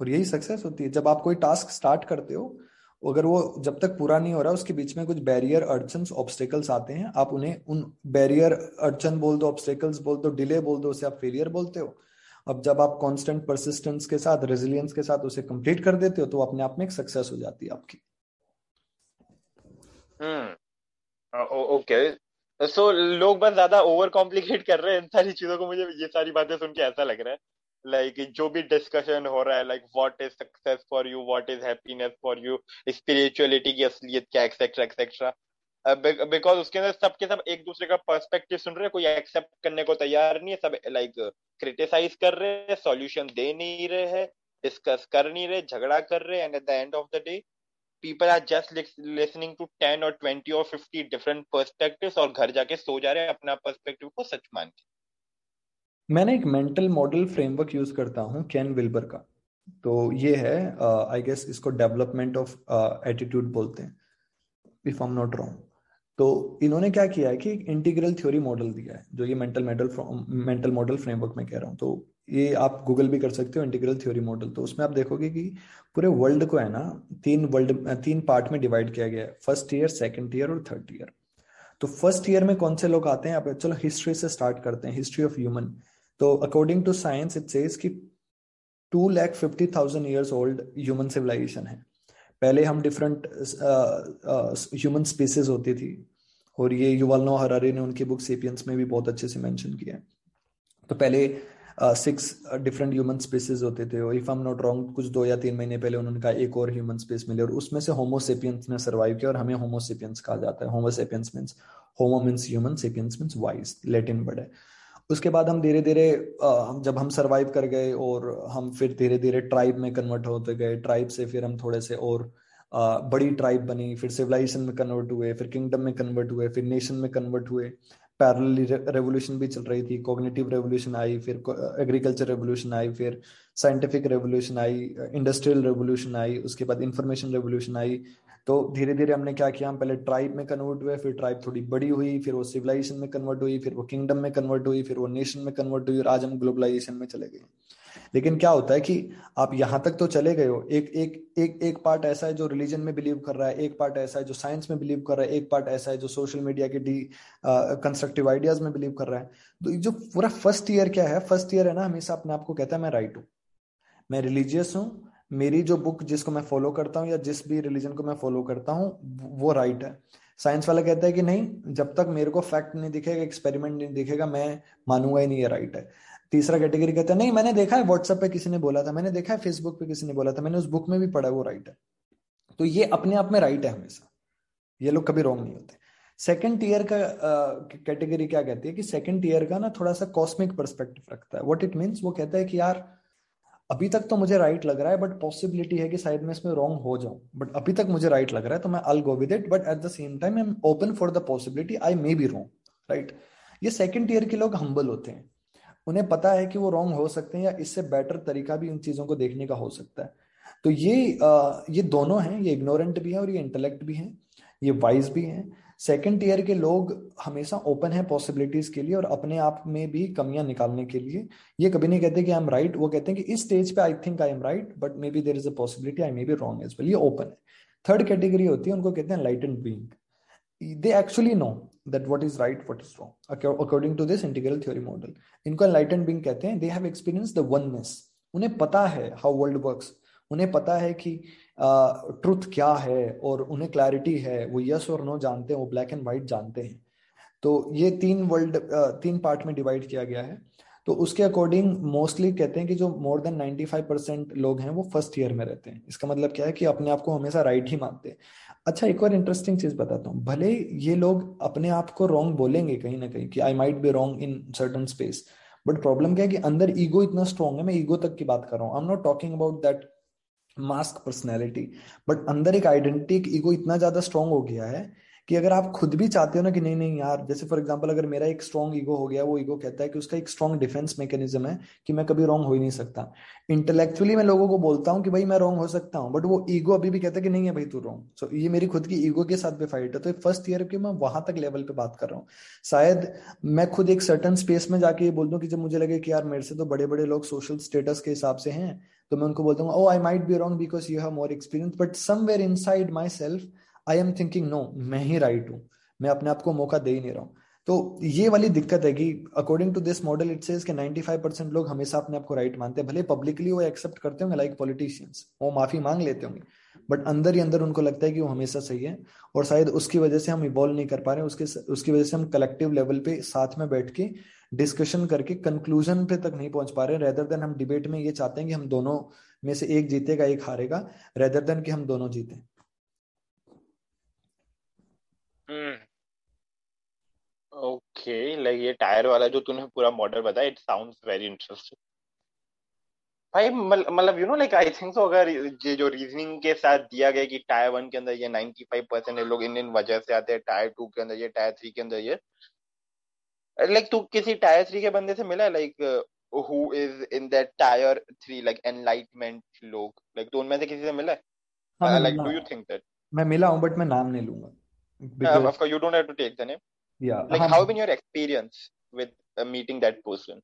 और यही सक्सेस होती है। जब आप कोई टास्क स्टार्ट करते हो अगर वो जब तक पूरा नहीं हो रहा उसके बीच में कुछ बैरियर अड़चन ऑब्स्टेकल्स आते हैं आप उन्हें उन बैरियर अड़चन बोल दो ऑब्स्टेकल्स बोल दो डिले बोल दो उसे आप फेलियर बोलते हो अब जब आप कांस्टेंट परसिस्टेंस के साथ रेजिलियंस के साथ उसे कंप्लीट कर देते हो तो अपने आप में एक सक्सेस हो जाती है आपकी। हम्म। ओके सो लोग बस ज़्यादा ओवर कॉम्प्लिकेट कर रहे हैं इन सारी चीज़ों को। मुझे ये सारी बातें सुन के ऐसा लग रहा है। लाइक like, जो भी डिस्कशन हो रहा है like what is success for you what is happiness for you spirituality की असलियत क्या एक्सेट्रा एक्सेट्रा बिकॉज़ उसके अंदर सबके सब एक दूसरे का पर्सपेक्टिव सुन रहे हैं कोई एक्सेप्ट करने को तैयार नहीं है सब लाइक क्रिटिसाइज कर रहे हैं सॉल्यूशन दे नहीं रहे हैं डिस्कस कर नहीं रहे झगड़ा कर रहे and at the end of the day people are just listening to ten और ट्वेंटी और फिफ्टी डिफरेंट पर्सपेक्टिव और घर जाके सो जा रहे हैं अपना पर्सपेक्टिव को सच मान के। मैंने एक मेंटल मॉडल फ्रेमवर्क यूज़ करता हूँ कैन विल्बर का। तो ये है आई uh, गेस इसको डेवलपमेंट ऑफ़ एटीट्यूड बोलते हैं if I am not wrong तो इन्होंने क्या किया है कि इंटीग्रल थ्योरी मॉडल दिया है, जो ये mental model mental model framework में कह रहा हूँ। तो ये आप गूगल भी कर सकते हो इंटीग्रल थ्योरी मॉडल तो उसमें आप देखोगे कि पूरे वर्ल्ड को है ना, तीन वर्ल्ड तीन पार्ट में डिवाइड किया गया है। फ़र्स्ट ईयर सेकेंड ईयर और थर्ड ईयर तो फ़र्स्ट ईयर में कौन से लोग आते हैं? आप चलो हिस्ट्री से स्टार्ट करते हैं हिस्ट्री ऑफ़ ह्यूमन तो according to science it says two lakh fifty thousand years old human civilisation है। पहले हम डिफरेंट ह्यूमन स्पीसीज होती थी और ये युवाल नो हरारी ने उनकी बुक सेपियंस में भी बहुत अच्छे से मेंशन किया है। तो पहले सिक्स डिफरेंट ह्यूमन स्पीसीज होते थे और if I am not wrong कुछ दो या तीन महीने पहले उन्होंने कहा एक और ह्यूमन स्पेस मिले और उसमें से होमोसेपियंस ने सर्वाइव किया और हमें होमोसेपियंस कहा जाता है। Homo sapiens means homo means human sapiens means wise Latin word है। उसके बाद हम धीरे धीरे जब हम सरवाइव कर गए और हम फिर धीरे धीरे ट्राइब में कन्वर्ट होते गए ट्राइब से फिर हम थोड़े से और बड़ी ट्राइब बनी, फिर सिविलाइजेशन में कन्वर्ट हुए, फिर किंगडम में कन्वर्ट हुए, फिर नेशन में कन्वर्ट हुए। पैरल रेवोल्यूशन भी चल रही थी कॉग्निटिव रेवोल्यूशन आई, फिर एग्रीकल्चर रेवोल्यूशन आई, फिर साइंटिफिक रेवोल्यूशन आई इंडस्ट्रियल रेवोल्यूशन आई, उसके बाद इंफॉर्मेशन रेवोल्यूशन आई। तो धीरे धीरे हमने क्या किया, हम पहले ट्राइब में कन्वर्ट हुए, फिर ट्राइब थोड़ी बड़ी हुई, फिर वो सिविलाइजेशन में कन्वर्ट हुई, फिर वो किंगडम में कन्वर्ट हुई, फिर वो नेशन में कन्वर्ट हुई, और आज हम ग्लोबलाइजेशन में चले गए। लेकिन क्या होता है कि आप यहाँ तक तो चले गए हो। एक एक एक एक पार्ट ऐसा है जो रिलीजन में बिलीव कर रहा है, एक पार्ट ऐसा है जो साइंस में बिलीव कर रहा है, एक पार्ट ऐसा है जो सोशल मीडिया के डी कंस्ट्रक्टिव आइडियाज़ में बिलीव कर रहा है। तो जो पूरा फ़र्स्ट ईयर क्या है? फ़र्स्ट ईयर है ना, हमेशा अपने आप को कहता है, मैं राइट हूँ। मैं रिलीजियस हूँ। मेरी जो बुक जिसको मैं फॉलो करता हूँ या जिस भी रिलीजन को मैं फॉलो करता हूँ, वो राइट है। साइंस वाला कहता है कि नहीं, जब तक मेरे को फैक्ट नहीं दिखेगा एक्सपेरिमेंट नहीं दिखेगा, मैं मानूँगा ही नहीं ये राइट है। तीसरा कैटेगरी कहता है नहीं मैंने देखा है व्हाट्सएप पे किसी ने बोला था मैंने देखा है फेसबुक पे किसी ने बोला था मैंने उस बुक में भी पढ़ा वो राइट है. तो ये अपने आप में राइट है हमेशा। ये लोग कभी रॉन्ग नहीं होते। सेकेंड टीयर का कैटेगरी uh, क्या कहती है कि सेकेंड टीयर का ना थोड़ा सा कॉस्मिक परस्पेक्टिव रखता है। व्हाट इट मीन्स वो कहता है कि यार अभी तक तो मुझे राइट लग रहा है बट पॉसिबिलिटी है कि शायद मैं इसमें रॉन्ग हो जाऊँ। बट अभी तक मुझे राइट लग रहा है तो मैं I'll go with it but at the same time I am open for the possibility I may be wrong right ये सेकंड ईयर के लोग हम्बल होते हैं। उन्हें पता है कि वो रॉन्ग हो सकते हैं या इससे बेटर तरीका भी उन चीज़ों को देखने का हो सकता है। तो ये आ, ये दोनों हैं ये इग्नोरेंट भी है और ये इंटेलेक्ट भी है ये वाइज भी है। सेकेंड ईयर के लोग हमेशा ओपन है पॉसिबिलिटीज के लिए और अपने आप में भी कमियाँ निकालने के लिए। ये कभी नहीं कहते कि आई एम राइट वो कहते हैं कि इस स्टेज पे I think I am right but maybe there is a possibility I may be wrong as well ये ओपन है। थर्ड कैटेगरी होती है उनको कहते हैं light and being they actually know that what is right what is wrong according to this integral theory model इनको and being कहते हैं. They have experience the oneness उन्हें पता है हाउ वर्ल्ड वर्क्स उन्हें पता है कि ट्रुथ क्या है और उन्हें क्लैरिटी है. वो यस और नो जानते हैं, वो ब्लैक एंड व्हाइट जानते हैं. तो ये तीन वर्ल्ड तीन पार्ट में डिवाइड किया गया है। तो उसके अकॉर्डिंग मोस्टली कहते हैं कि जो मोर देन 95 परसेंट लोग हैं, वो फ़र्स्ट ईयर में रहते हैं। इसका मतलब क्या है कि अपने आप को हमेशा राइट ही मानते हैं। अच्छा एक और इंटरेस्टिंग चीज़ बताता हूँ। भले ये लोग अपने आप को रॉन्ग बोलेंगे कहीं ना कहीं कि I might be wrong in certain space but problem क्या है कि अंदर ईगो इतना स्ट्रॉन्ग है, मैं ईगो तक की बात कर रहा हूँ। I am not talking about that mask personality but अंदर एक आइडेंटिटी एक ईगो इतना ज़्यादा स्ट्रांग हो गया है कि अगर आप खुद भी चाहते हो ना कि नहीं नहीं यार, जैसे फॉर एग्ज़ाम्पल अगर मेरा एक स्ट्रॉन्ग ईगो हो गया, वो ईगो कहता है कि उसका एक स्ट्रॉन्ग डिफेंस मैकेनिज्म है कि मैं कभी रॉन्ग हो ही नहीं सकता। इंटेलेक्चुअली मैं लोगों को बोलता हूँ कि भाई मैं रॉन्ग हो सकता हूँ बट वो ईगो अभी भी कहता है कि नहीं है भाई तू रॉन्ग सो ये मेरी खुद की ईगो के साथ भी फाइट है। तो फ़र्स्ट ईयर की मैं वहाँ तक लेवल पे बात कर रहा हूँ। शायद मैं खुद एक सर्टन स्पेस में जाके ये बोल दूँ कि जब मुझे लगे कि यार मेरे से तो बड़े बड़े लोग सोशल स्टेटस के हिसाब से हैं तो मैं उनको बोलता हूँ ओ I might be wrong because you have more experience but somewhere inside myself I am thinking no मैं ही राइट हूँ। मैं अपने आप को मौका दे ही नहीं रहा हूँ। तो ये वाली दिक्कत है कि according to this model it says कि 95 परसेंट लोग हमेशा अपने आप को राइट मानते हैं। भले पब्लिकली वो एक्सेप्ट करते होंगे लाइक पॉलिटिशियंस वो माफ़ी मांग लेते होंगे बट अंदर ही अंदर उनको लगता है कि वो हमेशा सही है और शायद उसकी वजह से हम इवॉल्व नहीं कर पा रहे उसके उसकी वजह से हम कलेक्टिव लेवल पे साथ में बैठ के डिस्कशन करके कंक्लूजन पे तक नहीं पहुँच पा रहे रेदर देन हम डिबेट में ये चाहते हैं कि हम दोनों में से एक जीतेगा, एक हारेगा रेदर देन कि हम दोनों जीते। ओके. लाइक ये टायर वाला जो तूने पूरा मॉडल बताया इट साउंड्स वेरी इंटरेस्टिंग भाई मतलब you know like I think so अगर ये जो रीजनिंग के साथ दिया गया कि टायर वन के अंदर ये 95 परसेंट लोग इन इन वजह से आते हैं टायर टू के अंदर ये टायर थ्री के अंदर ये लाइक तू किसी टायर थ्री के बंदे से मिला like who is in that tier three like enlightenment लोग? लाइक तो उनमें से किसी से मिला? है like do you think that मैं मिला हूँ बट मैं नाम नहीं लूँगा। Uh, of course you don't have to take the name. Yeah. Like how been your experience with uh, meeting that person?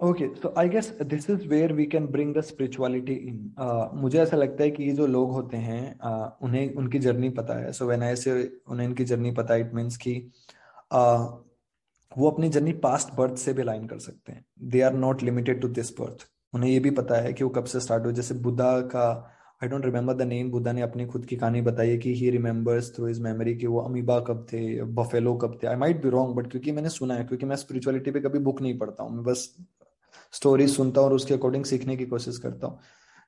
Okay so i guess this is where we can bring the spirituality in. Uh, मुझे ऐसा लगता है कि ये जो लोग होते हैं uh, उन्हें उनकी जर्नी पता है। सो व्हेन आई से उन्हें इनकी जर्नी पता है इट मींस कि uh, वो अपनी जर्नी पास्ट बर्थ से भी लाइन कर सकते हैं। They are not limited to this birth उन्हें ये भी पता है कि वो कब से स्टार्ट हो जैसे बुद्धा का I don't remember the name Buddha ने अपनी खुद की कहानी बताई है कि he remembers through his memory कि वो अमीबा कब थे बफेलो कब थे. I might be wrong but क्योंकि मैंने सुना है, क्योंकि मैं स्पिरिचुअलिटी पे कभी बुक नहीं पढ़ता हूँ. मैं बस स्टोरी सुनता हूँ और उसके अकॉर्डिंग सीखने की कोशिश करता हूँ.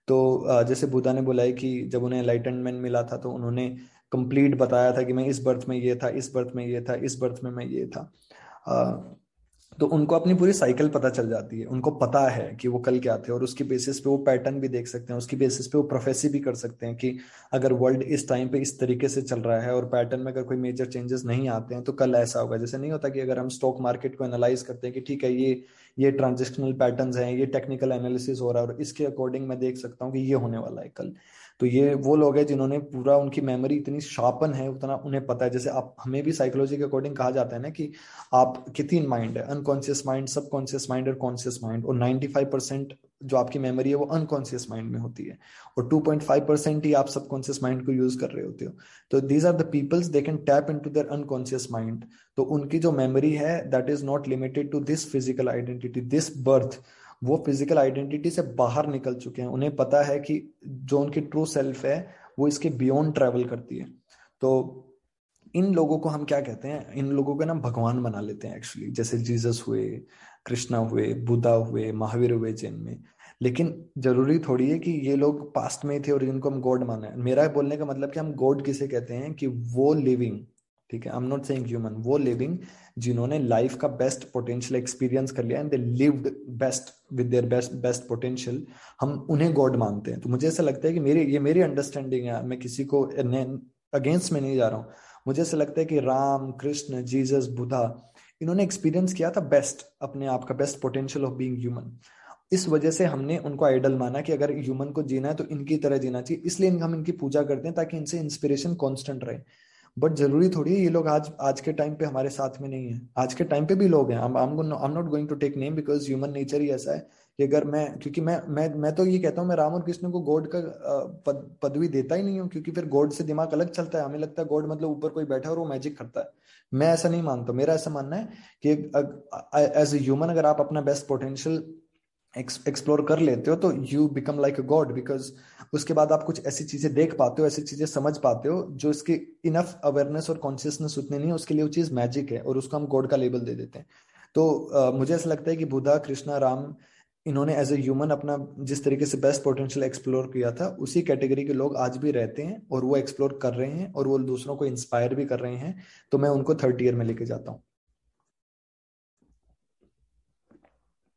तो जैसे बुद्धा ने बोला है कि जब उन्हें लाइटनमेंट मिला था तो उन्होंने कंप्लीट बताया था कि मैं इस बर्थ में ये था, इस बर्थ में ये था, इस बर्थ में मैं ये था. तो उनको अपनी पूरी साइकिल पता चल जाती है। उनको पता है कि वो कल क्या थे और उसकी बेसिस पे वो पैटर्न भी देख सकते हैं, उसकी बेसिस पे वो प्रोफेसी भी कर सकते हैं कि अगर वर्ल्ड इस टाइम पे इस तरीके से चल रहा है और पैटर्न में अगर कोई मेजर चेंजेस नहीं आते हैं तो कल ऐसा होगा। जैसे नहीं होता कि अगर हम स्टॉक मार्केट को एनालाइज करते हैं कि ठीक है, ये ये ट्रांजेक्शनल पैटर्न है, ये टेक्निकल एनालिसिस हो रहा है और इसके अकॉर्डिंग मैं देख सकता हूँ कि ये होने वाला है कल। तो ये वो लोग हैं जिन्होंने पूरा उनकी मेमोरी इतनी शार्पन है, उतना उन्हें पता है। जैसे आप, हमें भी साइकोलॉजी के अकॉर्डिंग कहा जाता है ना कि आप कितनी माइंड है? अनकॉन्शियस माइंड सबकॉन्शियस माइंड और कॉन्शियस माइंड और 95 परसेंट जो आपकी मेमोरी है वो अनकॉन्शियस माइंड में होती है। और 2.5 परसेंट ही आप सबकॉन्शियस माइंड को यूज़ कर रहे होते हो। तो these are the peoples they can tap into their unconscious mind तो उनकी जो मेमोरी है that is not limited to this physical identity this birth वो फ़िज़िकल आइडेंटिटी से बाहर निकल चुके हैं। उन्हें पता है कि जो उनकी ट्रू सेल्फ है, वो इसके बियॉन्ड ट्रेवल करती है। तो इन लोगों को हम क्या कहते हैं? इन लोगों को ना भगवान बना लेते हैं एक्चुअली जैसे जीसस हुए, कृष्णा हुए, बुद्धा हुए, महावीर हुए जैन में। लेकिन ज़रूरी थोड़ी है कि ये लोग पास्ट में थे और इनको हम गॉड माना मेरा बोलने का मतलब कि हम गॉड किसे कहते हैं? कि वो लिविंग ठीक है? I am not saying human वो लिविंग जिन्होंने लाइफ का बेस्ट पोटेंशियल एक्सपीरियंस कर लिया and they lived best with their best best potential हम उन्हें गॉड मानते हैं। तो मुझे ऐसा लगता है कि मेरी, ये मेरी अंडरस्टैंडिंग है, मैं किसी को अगेंस्ट में नहीं जा रहा हूँ। मुझे ऐसा लगता है कि राम, कृष्ण, जीसस, बुधा, इन्होंने एक्सपीरियंस किया था बेस्ट अपने आप का best potential of being human इस वजह से हमने उनको आइडल माना कि अगर ह्यूमन को जीना है तो इनकी तरह जीना चाहिए। इसलिए हम इनकी पूजा करते हैं ताकि इनसे इंस्पिरेशन कॉन्स्टेंट रहे। बट ज़रूरी थोड़ी है ये लोग आज आज के टाइम पे हमारे साथ में नहीं है। आज के टाइम पे भी लोग हैं। I am not going to take name because human nature ही ऐसा है कि अगर मैं क्योंकि मैं मैं मैं तो ये कहता हूँ मैं राम और कृष्ण को गॉड का पद, पदवी देता ही नहीं हूँ क्योंकि फिर गॉड से दिमाग अलग चलता है। हमें लगता है गॉड मतलब ऊपर कोई बैठा और वो मैजिक करता है। मैं ऐसा नहीं मानता। मेरा ऐसा मानना है कि एज ए ह्यूमन अगर आप अपना बेस्ट पोटेंशियल एक्सप्लोर कर लेते हो तो you become like a god because उसके बाद आप कुछ ऐसी चीज़ें देख पाते हो ऐसी चीज़ें समझ पाते हो जो इसकी इनफ अवेयरनेस और कॉन्शियसनेस उतनी नहीं है उसके लिए वो चीज़ मैजिक है और उसको हम गॉड का लेबल दे देते हैं। तो uh, मुझे ऐसा लगता है कि बुद्धा कृष्णा राम इन्होंने एज ए ह्यूमन अपना जिस तरीके से बेस्ट पोटेंशियल एक्सप्लोर किया था उसी कैटेगरी के लोग आज भी रहते हैं और वो एक्सप्लोर कर रहे हैं और वो दूसरों को इंस्पायर भी कर रहे हैं तो मैं उनको थर्ड ईयर में लेके जाता हूँ।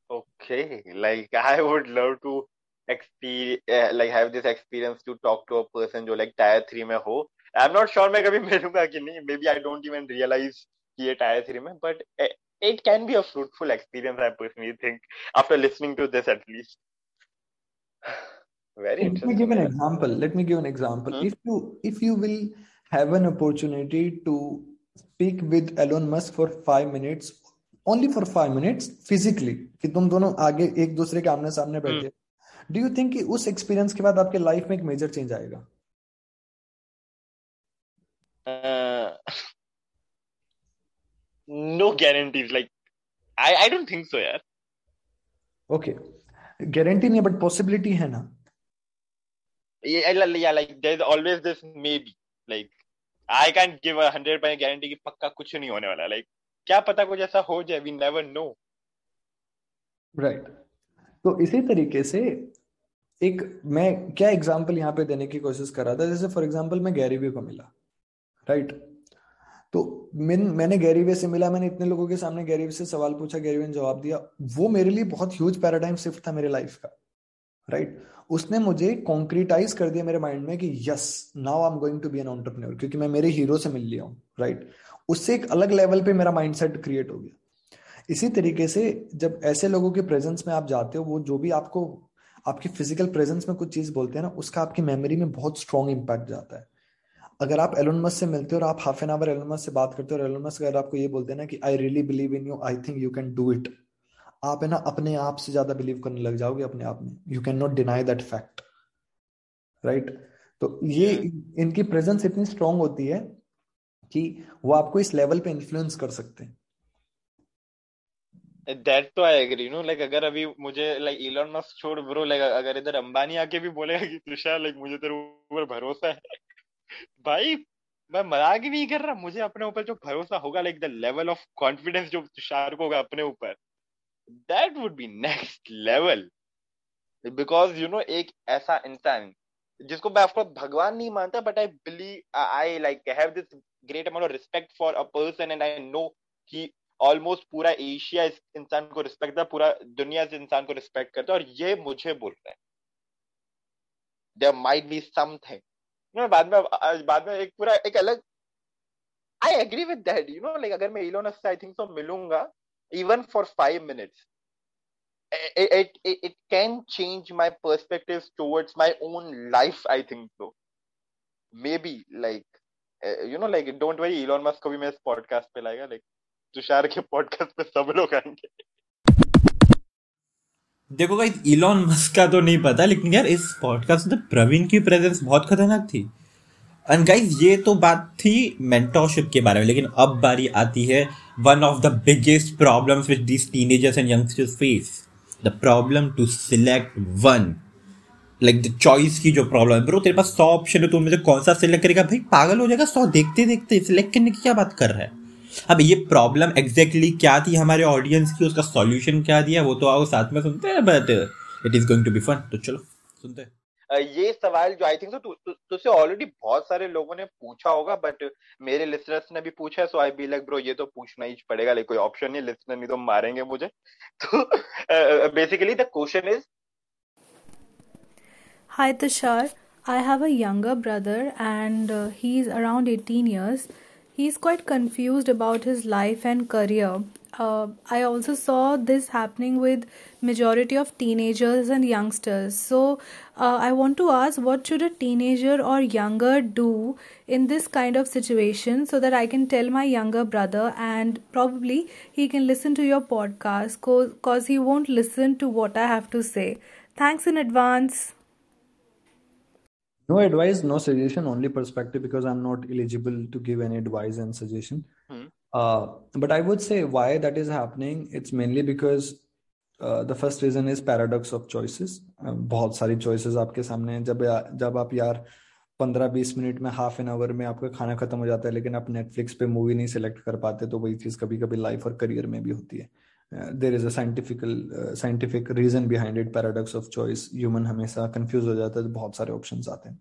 Okay, like I would love to experience, uh, like have this experience to talk to a person जो like tier three में हो. I'm not sure मैं कभी मिलूँगा कि नहीं. Maybe I don't even realize कि ये tier three में, but it can be a fruitful experience. I personally think after listening to this at least. Very interesting. Let me give an example. Let me give an example. Hmm? If you if you will have an opportunity to speak with Elon Musk for five minutes only for five minutes physically कि तुम दोनों आगे एक दूसरे के आमने सामने हम्म। बैठे डू यू थिंक कि उस एक्सपीरियंस के बाद आपके लाइफ में एक मेजर चेंज आएगा? No guarantees like I I don't think so यार. ओके गारंटी नहीं बट पॉसिबिलिटी है ना? या like there is always this maybe like I can give a 100% guarantee कि पक्का कुछ नहीं होने वाला. लाइक like, क्या पता कुछ ऐसा हो जाए वी नेवर नो राइट तो इसी तरीके से एक मैं क्या एग्ज़ाम्पल यहाँ पे देने की कोशिश कर रहा था? जैसे फॉर एग्ज़ाम्पल मैं गैरीवे को मिला राइट तो मैं मैंने गैरीवे से मिला, मैंने इतने लोगों के सामने गैरीवे से सवाल पूछा गैरीवे ने जवाब दिया। वो मेरे लिए बहुत ह्यूज पैराडाइम शिफ्ट था मेरे लाइफ का राइट उसने मुझे कॉन्क्रीटाइज कर दिया मेरे माइंड में कि yes now I am going to be an entrepreneur क्योंकि मैं मेरे हीरो से मिल लिया हूँ राइट उससे एक अलग लेवल पे मेरा माइंडसेट क्रिएट हो गया। इसी तरीके से जब ऐसे लोगों के प्रेजेंस में आप जाते हो, वो जो भी आपको, आपकी फ़िज़िकल प्रेजेंस में कुछ चीज़ बोलते हैं ना, उसका आपकी मेमोरी में बहुत स्ट्रॉन्ग इम्पैक्ट जाता है। अगर आप एलोनमस से मिलते हो और आप हाफ़ एन आवर एलोनमस से बात करते हो और एलोनमस अगर आपको ये बोलते हैं ना कि I really believe in you I think you can do it आप है ना, अपने आप से ज़्यादा बिलीव करने लग जाओगे अपने आप में। You can not deny that fact right तो ये इनकी प्रेजेंस इतनी स्ट्रांग होती है कि वो आपको इस लेवल पे इन्फ्लुएंस कर सकते हैं। दैट तो आई एग्री नो लाइक अगर अभी मुझे लाइक इलॉन मस्क छोड़ ब्रो लाइक अगर इधर अंबानी आके भी बोलेगा कि तुषार लाइक मुझे तेरे ऊपर भरोसा है। भाई, मैं मज़ाक ही नहीं कर रहा, मुझे अपने ऊपर जो भरोसा होगा like the level of confidence जो तुषार को होगा अपने ऊपर that would be next level because you know एक ऐसा इंसान, जिसको मैं आपको भगवान नहीं मानता but I believe I like have this great amount of respect for a person and I know कि ऑलमोस्ट पूरा एशिया इस इंसान को रिस्पेक्ट करता पूरा दुनिया इस इंसान को रिस्पेक्ट करता है और ये मुझे बोल रहे हैं। बी मैं बाद में बाद में एक पूरा एक अलग I agree with you no like अगर मैं इलोन से आई थिंक सो मिलूँगा five minutes it, it, it, it can change my perspectives towards my own life i think so maybe like uh, you know like don't worry elon musk को भी मैं इस podcast पे लाएगा like तुषार के podcast पे सब लोग आएँगे। देखो गाइस इलॉन मस्क का तो नहीं पता, लेकिन यार इस पॉडकास्ट में प्रवीण की प्रेजेंस बहुत खतरनाक थी। एंड गाइस ये तो बात थी मेंटरशिप के बारे में, लेकिन अब बारी आती है one of the biggest problems which this teenagers and youngsters face the problem to select one like the choice की जो प्रॉब्लम है। ब्रो तेरे पास सौ ऑप्शन है तो मुझे कौन सा सिलेक्ट करेगा? भाई, पागल हो जाएगा, सौ देखते देखते सिलेक्ट करने की क्या बात कर रहा है? अब ये प्रॉब्लम एग्जैक्टली exactly क्या थी हमारे ऑडियंस की? उसका सॉल्यूशन क्या दिया? वो तो आओ साथ में सुनते हैं but it is going to be fun तो चलो सुनते हैं। ये सवाल जो आई थिंक तो तुझसे ऑलरेडी बहुत सारे लोगों ने पूछा होगा बट मेरे लिसनर्स ने भी पूछा है so I be like bro ये तो पूछना ही पड़ेगा लाइक कोई ऑप्शन नहीं लिसनर नहीं तो मारेंगे मुझे। तो basically the question is Hi Tushar, I have a younger brother and uh, he's around 18 years. He's quite confused about his life and career. Uh, I also saw this happening with majority of teenagers and youngsters. So uh, I want to ask, what should a teenager or younger do in this kind of situation, so that I can tell my younger brother and probably he can listen to your podcast, cause he won't listen to what I have to say. Thanks in advance. No advice, no suggestion, only perspective because I'm not eligible to give any advice and suggestion. Hmm. Uh, but I would say why that is happening. It's mainly because uh, the first reason is paradox of choices. Uh, बहुत सारी choices आपके सामने हैं जब जब आप यार पंद्रह बीस मिनट में हाफ़ एन आवर में आपका खाना खत्म हो जाता है लेकिन आप नेटफ्लिक्स पे मूवी नहीं सिलेक्ट कर पाते तो वही चीज़ कभी कभी लाइफ और करियर में भी होती है there is a scientifical scientific reason behind it paradox of choice human हमेशा कंफ्यूज हो जाता है तो बहुत सारे ऑप्शन आते हैं।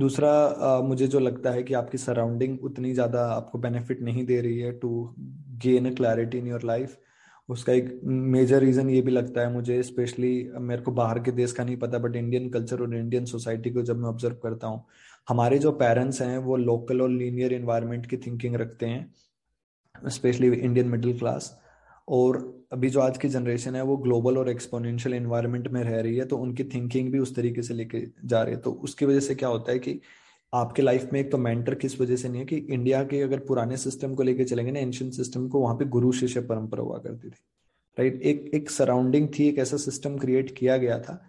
दूसरा uh, मुझे जो लगता है कि आपकी सराउंडिंग उतनी ज़्यादा आपको बेनिफिट नहीं दे रही है to gain a clarity in your life उसका एक मेजर रीज़न ये भी लगता है मुझे स्पेशली मेरे को बाहर के देश का नहीं पता बट इंडियन कल्चर और इंडियन सोसाइटी को जब मैं ऑब्ज़र्व करता हूँ हमारे जो पेरेंट्स हैं वो लोकल और लीनियर इन्वायरमेंट की थिंकिंग रखते हैं स्पेशली इंडियन मिडिल क्लास और अभी जो आज की जनरेशन है वो ग्लोबल और एक्सपोनेंशियल इन्वायरमेंट में रह रही है तो उनकी थिंकिंग भी उस तरीके से लेके जा रही है। तो उसकी वजह से क्या होता है कि आपके लाइफ में एक तो मेंटर किस वजह से नहीं है कि इंडिया के अगर पुराने सिस्टम को लेके चलेंगे ना एंशियंट सिस्टम को वहाँ पे गुरु शिष्य परंपरा हुआ करती थी। राइट एक एक सराउंडिंग थी एक ऐसा सिस्टम क्रिएट किया गया था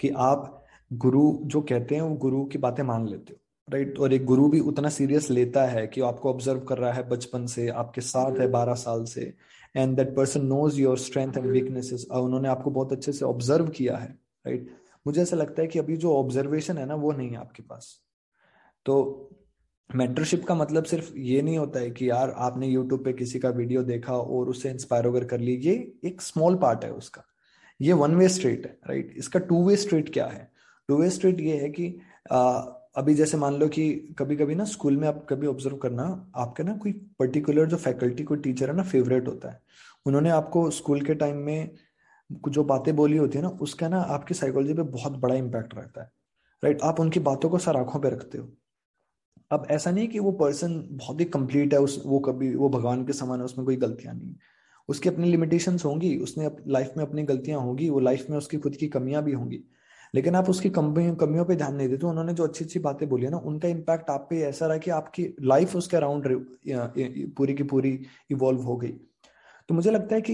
कि आप गुरु जो कहते हैं वो गुरु की बातें मान लेते हो। राइट और एक गुरु भी उतना सीरियस लेता है कि आपको ऑब्ज़र्व कर रहा है बचपन से आपके साथ है बारह साल से। And that person knows your strength and weaknesses उन्होंने आपको बहुत अच्छे से ऑब्ज़र्व किया है राइट right? मुझे ऐसा लगता है कि अभी जो ऑब्जर्वेशन है ना, वो नहीं है आपके पास। तो मेंटरशिप का मतलब सिर्फ़ ये नहीं होता है कि यार, आपने यूट्यूब पे किसी का वीडियो देखा और उससे इंस्पायर होकर कर ली। ये एक स्मॉल पार्ट है उसका। ये वन वे स्ट्रीट है राइट इसका टू वे स्ट्रीट क्या है? टू वे स्ट्रीट ये है कि अभी जैसे मान लो कि कभी कभी ना स्कूल में आप कभी ऑब्ज़र्व करना, आपका ना कोई पर्टिकुलर जो फैकल्टी कोई टीचर है ना फेवरेट होता है। उन्होंने आपको स्कूल के टाइम में जो बातें बोली होती है ना, उसका ना आपकी साइकोलॉजी पे बहुत बड़ा इम्पैक्ट रहता है। राइट आप उनकी बातों को सर आँखों पे रखते हो। अब ऐसा नहीं कि वो पर्सन बहुत ही कंप्लीट है, उस, वो कभी, वो भगवान के समान है, उसमें कोई गलतियाँ नहीं उसकी अपनी लिमिटेशंस होंगी, उसने लाइफ में अपनी गलतियाँ होंगी, वो लाइफ में उसकी खुद की कमियाँ भी होंगी। लेकिन आप उसकी कमियों कमियों पे ध्यान नहीं देते। उन्होंने जो अच्छी अच्छी बातें बोली है ना, उनका इम्पैक्ट आप पे ऐसा रहा कि आपकी लाइफ उसके अराउंड पूरी की पूरी इवॉल्व हो गई। तो मुझे लगता है कि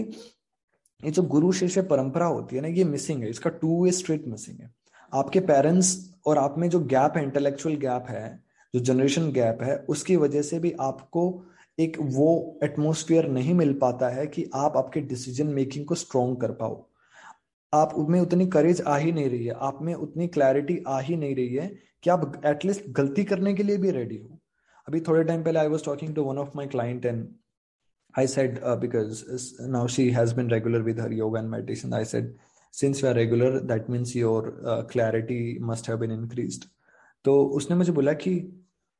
ये जो गुरु शिष्य परंपरा होती है ना, ये मिसिंग है। इसका टू वे स्ट्रेट मिसिंग है। आपके पेरेंट्स और आप में जो गैप है इंटेलेक्चुअल गैप है, जो जनरेशन गैप है, उसकी वजह से भी आपको एक वो एटमोस्फियर नहीं मिल पाता है कि आप आपके डिसीज़न मेकिंग को स्ट्रॉन्ग कर पाओ। आप में उतनी करेज आ ही नहीं रही है आप में उतनी क्लैरिटी आ ही नहीं रही है कि आप एटलीस्ट गलती करने के लिए भी रेडी हो अभी थोड़े टाइम पहले I was talking to one of my client and I said uh, because now she has been regular with her yoga and meditation. I said, since you are regular, that means your uh, clarity must have been increased. तो उसने मुझे बोला कि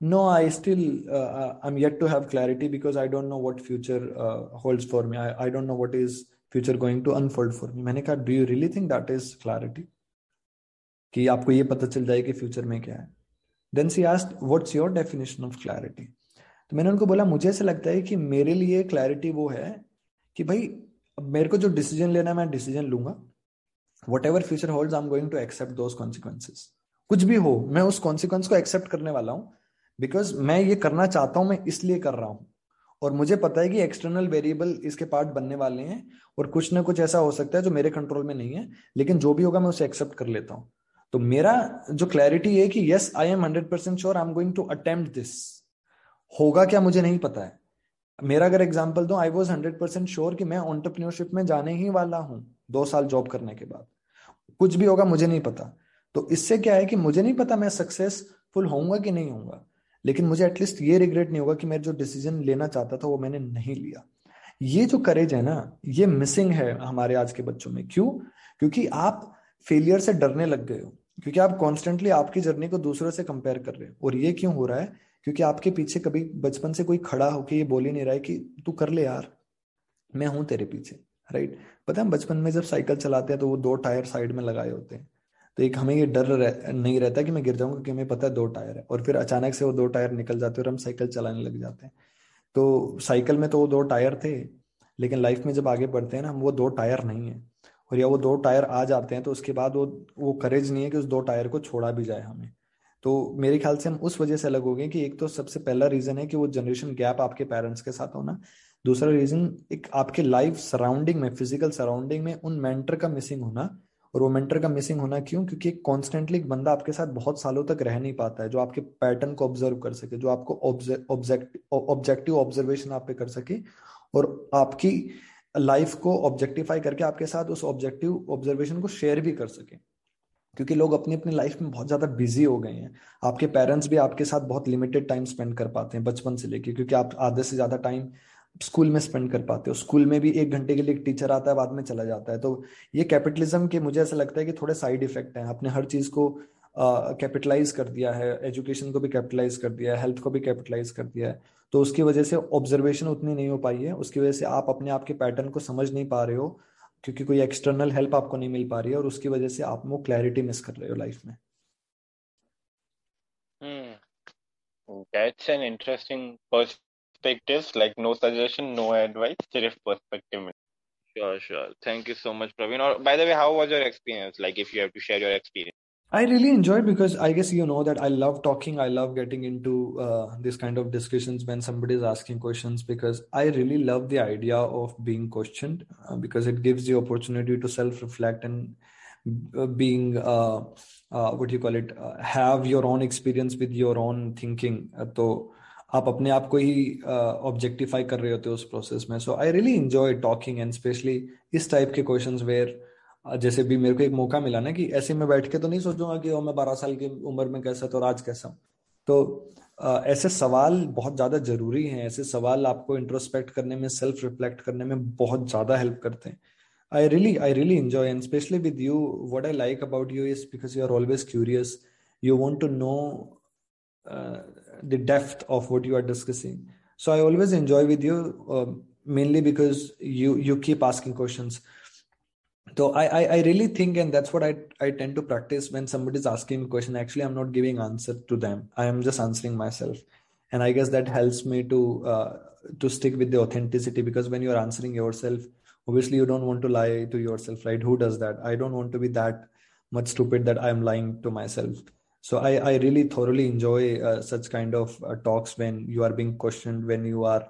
no i still uh, i'm yet to have clarity because i don't know what future uh, holds for me I, I don't know future going to unfold for me. मैंने कहा, do you really think that is clarity? कि आपको ये पता चल जाए कि future में क्या है। Then she asked what's your definition of clarity तो मैंने उनको बोला, मुझे ऐसा लगता है कि मेरे लिए क्लैरिटी वो है कि भाई मेरे को जो डिसीज़न लेना है, मैं डिसीज़न लूँगा। Whatever future hold I am going to accept those consequences कुछ भी हो, मैं उस कॉन्सिक्वेंस को एक्सेप्ट करने वाला हूँ बिकॉज़ मैं ये करना चाहता हूँ, मैं इसलिए कर रहा हूँ। और मुझे पता है कि एक्सटर्नल वेरिएबल इसके पार्ट बनने वाले हैं और कुछ ना कुछ ऐसा हो सकता है जो मेरे कंट्रोल में नहीं है, लेकिन जो भी होगा मैं उसे एक्सेप्ट कर लेता हूँ। तो मेरा जो क्लैरिटी है कि yes I am hundred percent sure I am going to attempt this होगा क्या मुझे नहीं पता है। मेरा अगर एग्ज़ाम्पल दो I was hundred percent sure कि मैं ऑन्टरप्रीनियोरशिप में जाने ही वाला हूँ दो साल जॉब करने के बाद। कुछ भी होगा, मुझे नहीं पता। तो इससे क्या है कि मुझे नहीं पता मैं सक्सेसफुल होऊँगा कि नहीं होऊँगा। लेकिन मुझे एटलीस्ट ये रिग्रेट नहीं होगा कि मैं जो डिसीज़न लेना चाहता था वो मैंने नहीं लिया। ये जो करेज है ना, ये मिसिंग है हमारे आज के बच्चों में। क्यों? क्योंकि आप फेलियर से डरने लग गए हो। क्योंकि आप कॉन्स्टेंटली आपकी जर्नी को दूसरों से कंपेयर कर रहे हो। और ये क्यों हो रहा है? क्योंकि आपके पीछे कभी बचपन से कोई खड़ा होके ये बोल ही नहीं रहा है कि तू कर ले यार, मैं हूँ तेरे पीछे राइट पता है बचपन में जब साइकिल चलाते हैं तो वो दो टायर साइड में लगाए होते हैं। तो एक हमें ये डर रह, नहीं रहता कि मैं गिर जाऊँगा क्योंकि हमें पता है दो टायर है। और फिर अचानक से वो दो टायर निकल जाते हैं और हम साइकिल चलाने लग जाते हैं। तो साइकिल में तो वो दो टायर थे लेकिन लाइफ में जब आगे बढ़ते हैं ना हम वो दो टायर नहीं है। और या वो दो टायर आ जाते हैं तो उसके बाद वो वो करेज नहीं है कि उस दो टायर को छोड़ा भी जाए हमें। तो मेरे ख्याल से हम उस वजह से अलग हो गए कि एक तो सबसे पहला रीजन है कि वो जनरेशन गैप आपके पेरेंट्स के साथ होना। दूसरा रीजन एक आपके लाइफ सराउंडिंग में फ़िज़िकल सराउंडिंग में उन मेंटर का मिसिंग होना। और वो मेंटर का मिसिंग होना क्यों? क्योंकि एक कॉन्स्टेंटली एक बंदा आपके साथ बहुत सालों तक रह नहीं पाता है, जो आपके पैटर्न को ऑब्ज़र्व कर सके, जो आपको ऑब्जेक्टिव ऑब्जर्वेशन आप पे कर सके और आपकी लाइफ को ऑब्जेक्टिफाई करके आपके साथ उस ऑब्जेक्टिव ऑब्जर्वेशन को शेयर भी कर सके। क्योंकि लोग अपनी अपनी लाइफ में बहुत ज़्यादा बिज़ी हो गए हैं। आपके पेरेंट्स भी आपके साथ बहुत लिमिटेड टाइम स्पेंड कर पाते हैं बचपन से लेके, क्योंकि आप आधे से ज़्यादा टाइम स्कूल में स्पेंड कर पाते हो। स्कूल में भी एक घंटे के लिए एक टीचर आता है, बाद में चला जाता है। तो ये कैपिटलिज्म के मुझे ऐसा लगता है कि थोड़े साइड इफ़ेक्ट हैं। आपने हर चीज़ को कैपिटलाइज कर दिया है। एजुकेशन को भी कैपिटलाइज कर दिया है, हेल्थ को भी कैपिटलाइज कर दिया है। तो उसकी वजह से ऑब्जर्वेशन उतनी नहीं हो पाई है। उसकी वजह से आप अपने आप के पैटर्न को समझ नहीं पा रहे हो, क्योंकि कोई एक्सटर्नल हेल्प आपको नहीं मिल पा रही है और उसकी वजह से आप वो क्लैरिटी मिस कर रहे हो लाइफ में। Hmm. That's an interesting perspectives, like no suggestion, no advice, just perspective. Sure, sure. Thank you so much, Praveen. Or, by the way, how was your experience? Like, if you have to share your experience. I really enjoyed because I guess you know that I love talking. I love getting into uh, this kind of discussions when somebody is asking questions because I really love the idea of being questioned uh, because it gives the opportunity to self-reflect and uh, being uh, uh, what do you call it have your own experience with your own thinking. So आप अपने आप को ही objectify कर रहे होते हो उस process में। So I really enjoy talking and specially इस टाइप के क्वेश्चन वेयर जैसे भी मेरे को एक मौका मिला ना कि ऐसे में बैठ के तो नहीं सोचूँगा कि ओ मैं बारह साल की उम्र में कैसा था और आज कैसा तो ऐसे सवाल बहुत ज़्यादा ज़रूरी हैं। ऐसे सवाल आपको इंट्रोस्पेक्ट करने में सेल्फ रिफ्लेक्ट करने में बहुत ज़्यादा हेल्प करते हैं। I really I really enjoy and specially with you what I like about you is because you are always curious you want to uh, the depth of what you are discussing. So i always enjoy with you uh, mainly because you you keep asking questions. So I, I, I really think and that's what I, I tend to practice when somebody is asking a question actually i'm not giving answer to them. I am just answering myself. And i guess that helps me to uh, to stick with the authenticity because when you're answering yourself obviously you don't want to lie to yourself right? Who does that? I don't want to be that much stupid that i'm lying to myself so i, I really thoroughly enjoy uh, such kind of uh, talks when you are being questioned when you are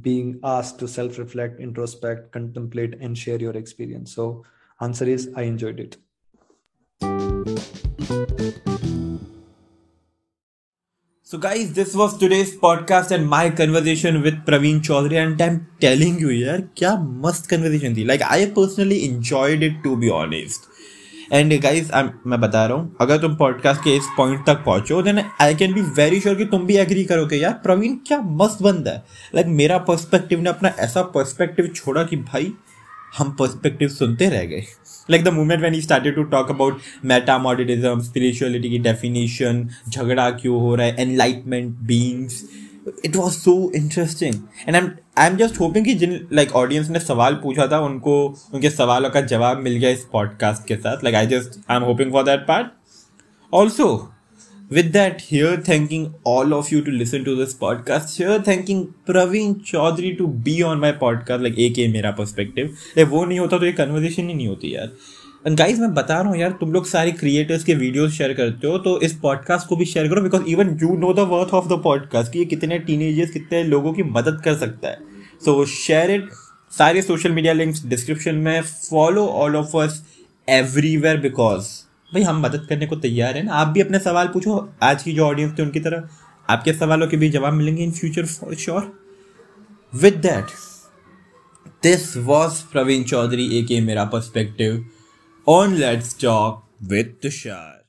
being asked to self reflect introspect contemplate and share your experience. So answer is i enjoyed it. So guys this was today's podcast and my conversation with praveen chaudhary and i'm telling you here kya must conversation thi. Like i personally enjoyed it to be honest. And guys मैं बता रहा हूँ अगर तुम podcast के इस point तक पहुंचो then I can be very sure कि तुम भी एग्री करोगे यार। प्रवीण क्या मस्त बंदा है। लाइक like, मेरा पर्सपेक्टिव ने अपना ऐसा पर्सपेक्टिव छोड़ा कि भाई हम पर्सपेक्टिव सुनते रह गए। Like the moment when he started to talk about metamodernism spirituality की डेफिनेशन झगड़ा क्यों हो रहा है enlightenment beings it was so interesting and I am I am just hoping कि जिन लाइक ऑडियंस ने सवाल पूछा था, उनको, उनके सवालों का जवाब मिल गया इस पॉडकास्ट के साथ. Like I just I am hoping for that part also with that here thanking all of you to listen to this podcast here thanking Praveen Chaudhary to be on my podcast like A K मेरा perspective वो नहीं होता तो ये conversation ही नहीं होती यार. Guys मैं बता रहा हूँ यार, तुम लोग सारे क्रिएटर्स के वीडियोस शेयर करते हो तो इस पॉडकास्ट को भी शेयर करो because even you know the worth of the podcast कि ये कितने टीनेजर्स कितने लोगों की मदद कर सकता है। सो शेयर इट सारे सोशल मीडिया लिंक्स डिस्क्रिप्शन में. Follow all of us everywhere because भाई, हम मदद करने को तैयार हैं ना। आप भी अपने सवाल पूछो। आज की जो ऑडियंस थी उनकी तरह, आपके सवालों के भी जवाब मिलेंगे in future for sure with that this was Praveen Chaudhary A K मेरा perspective on let's talk with Tushar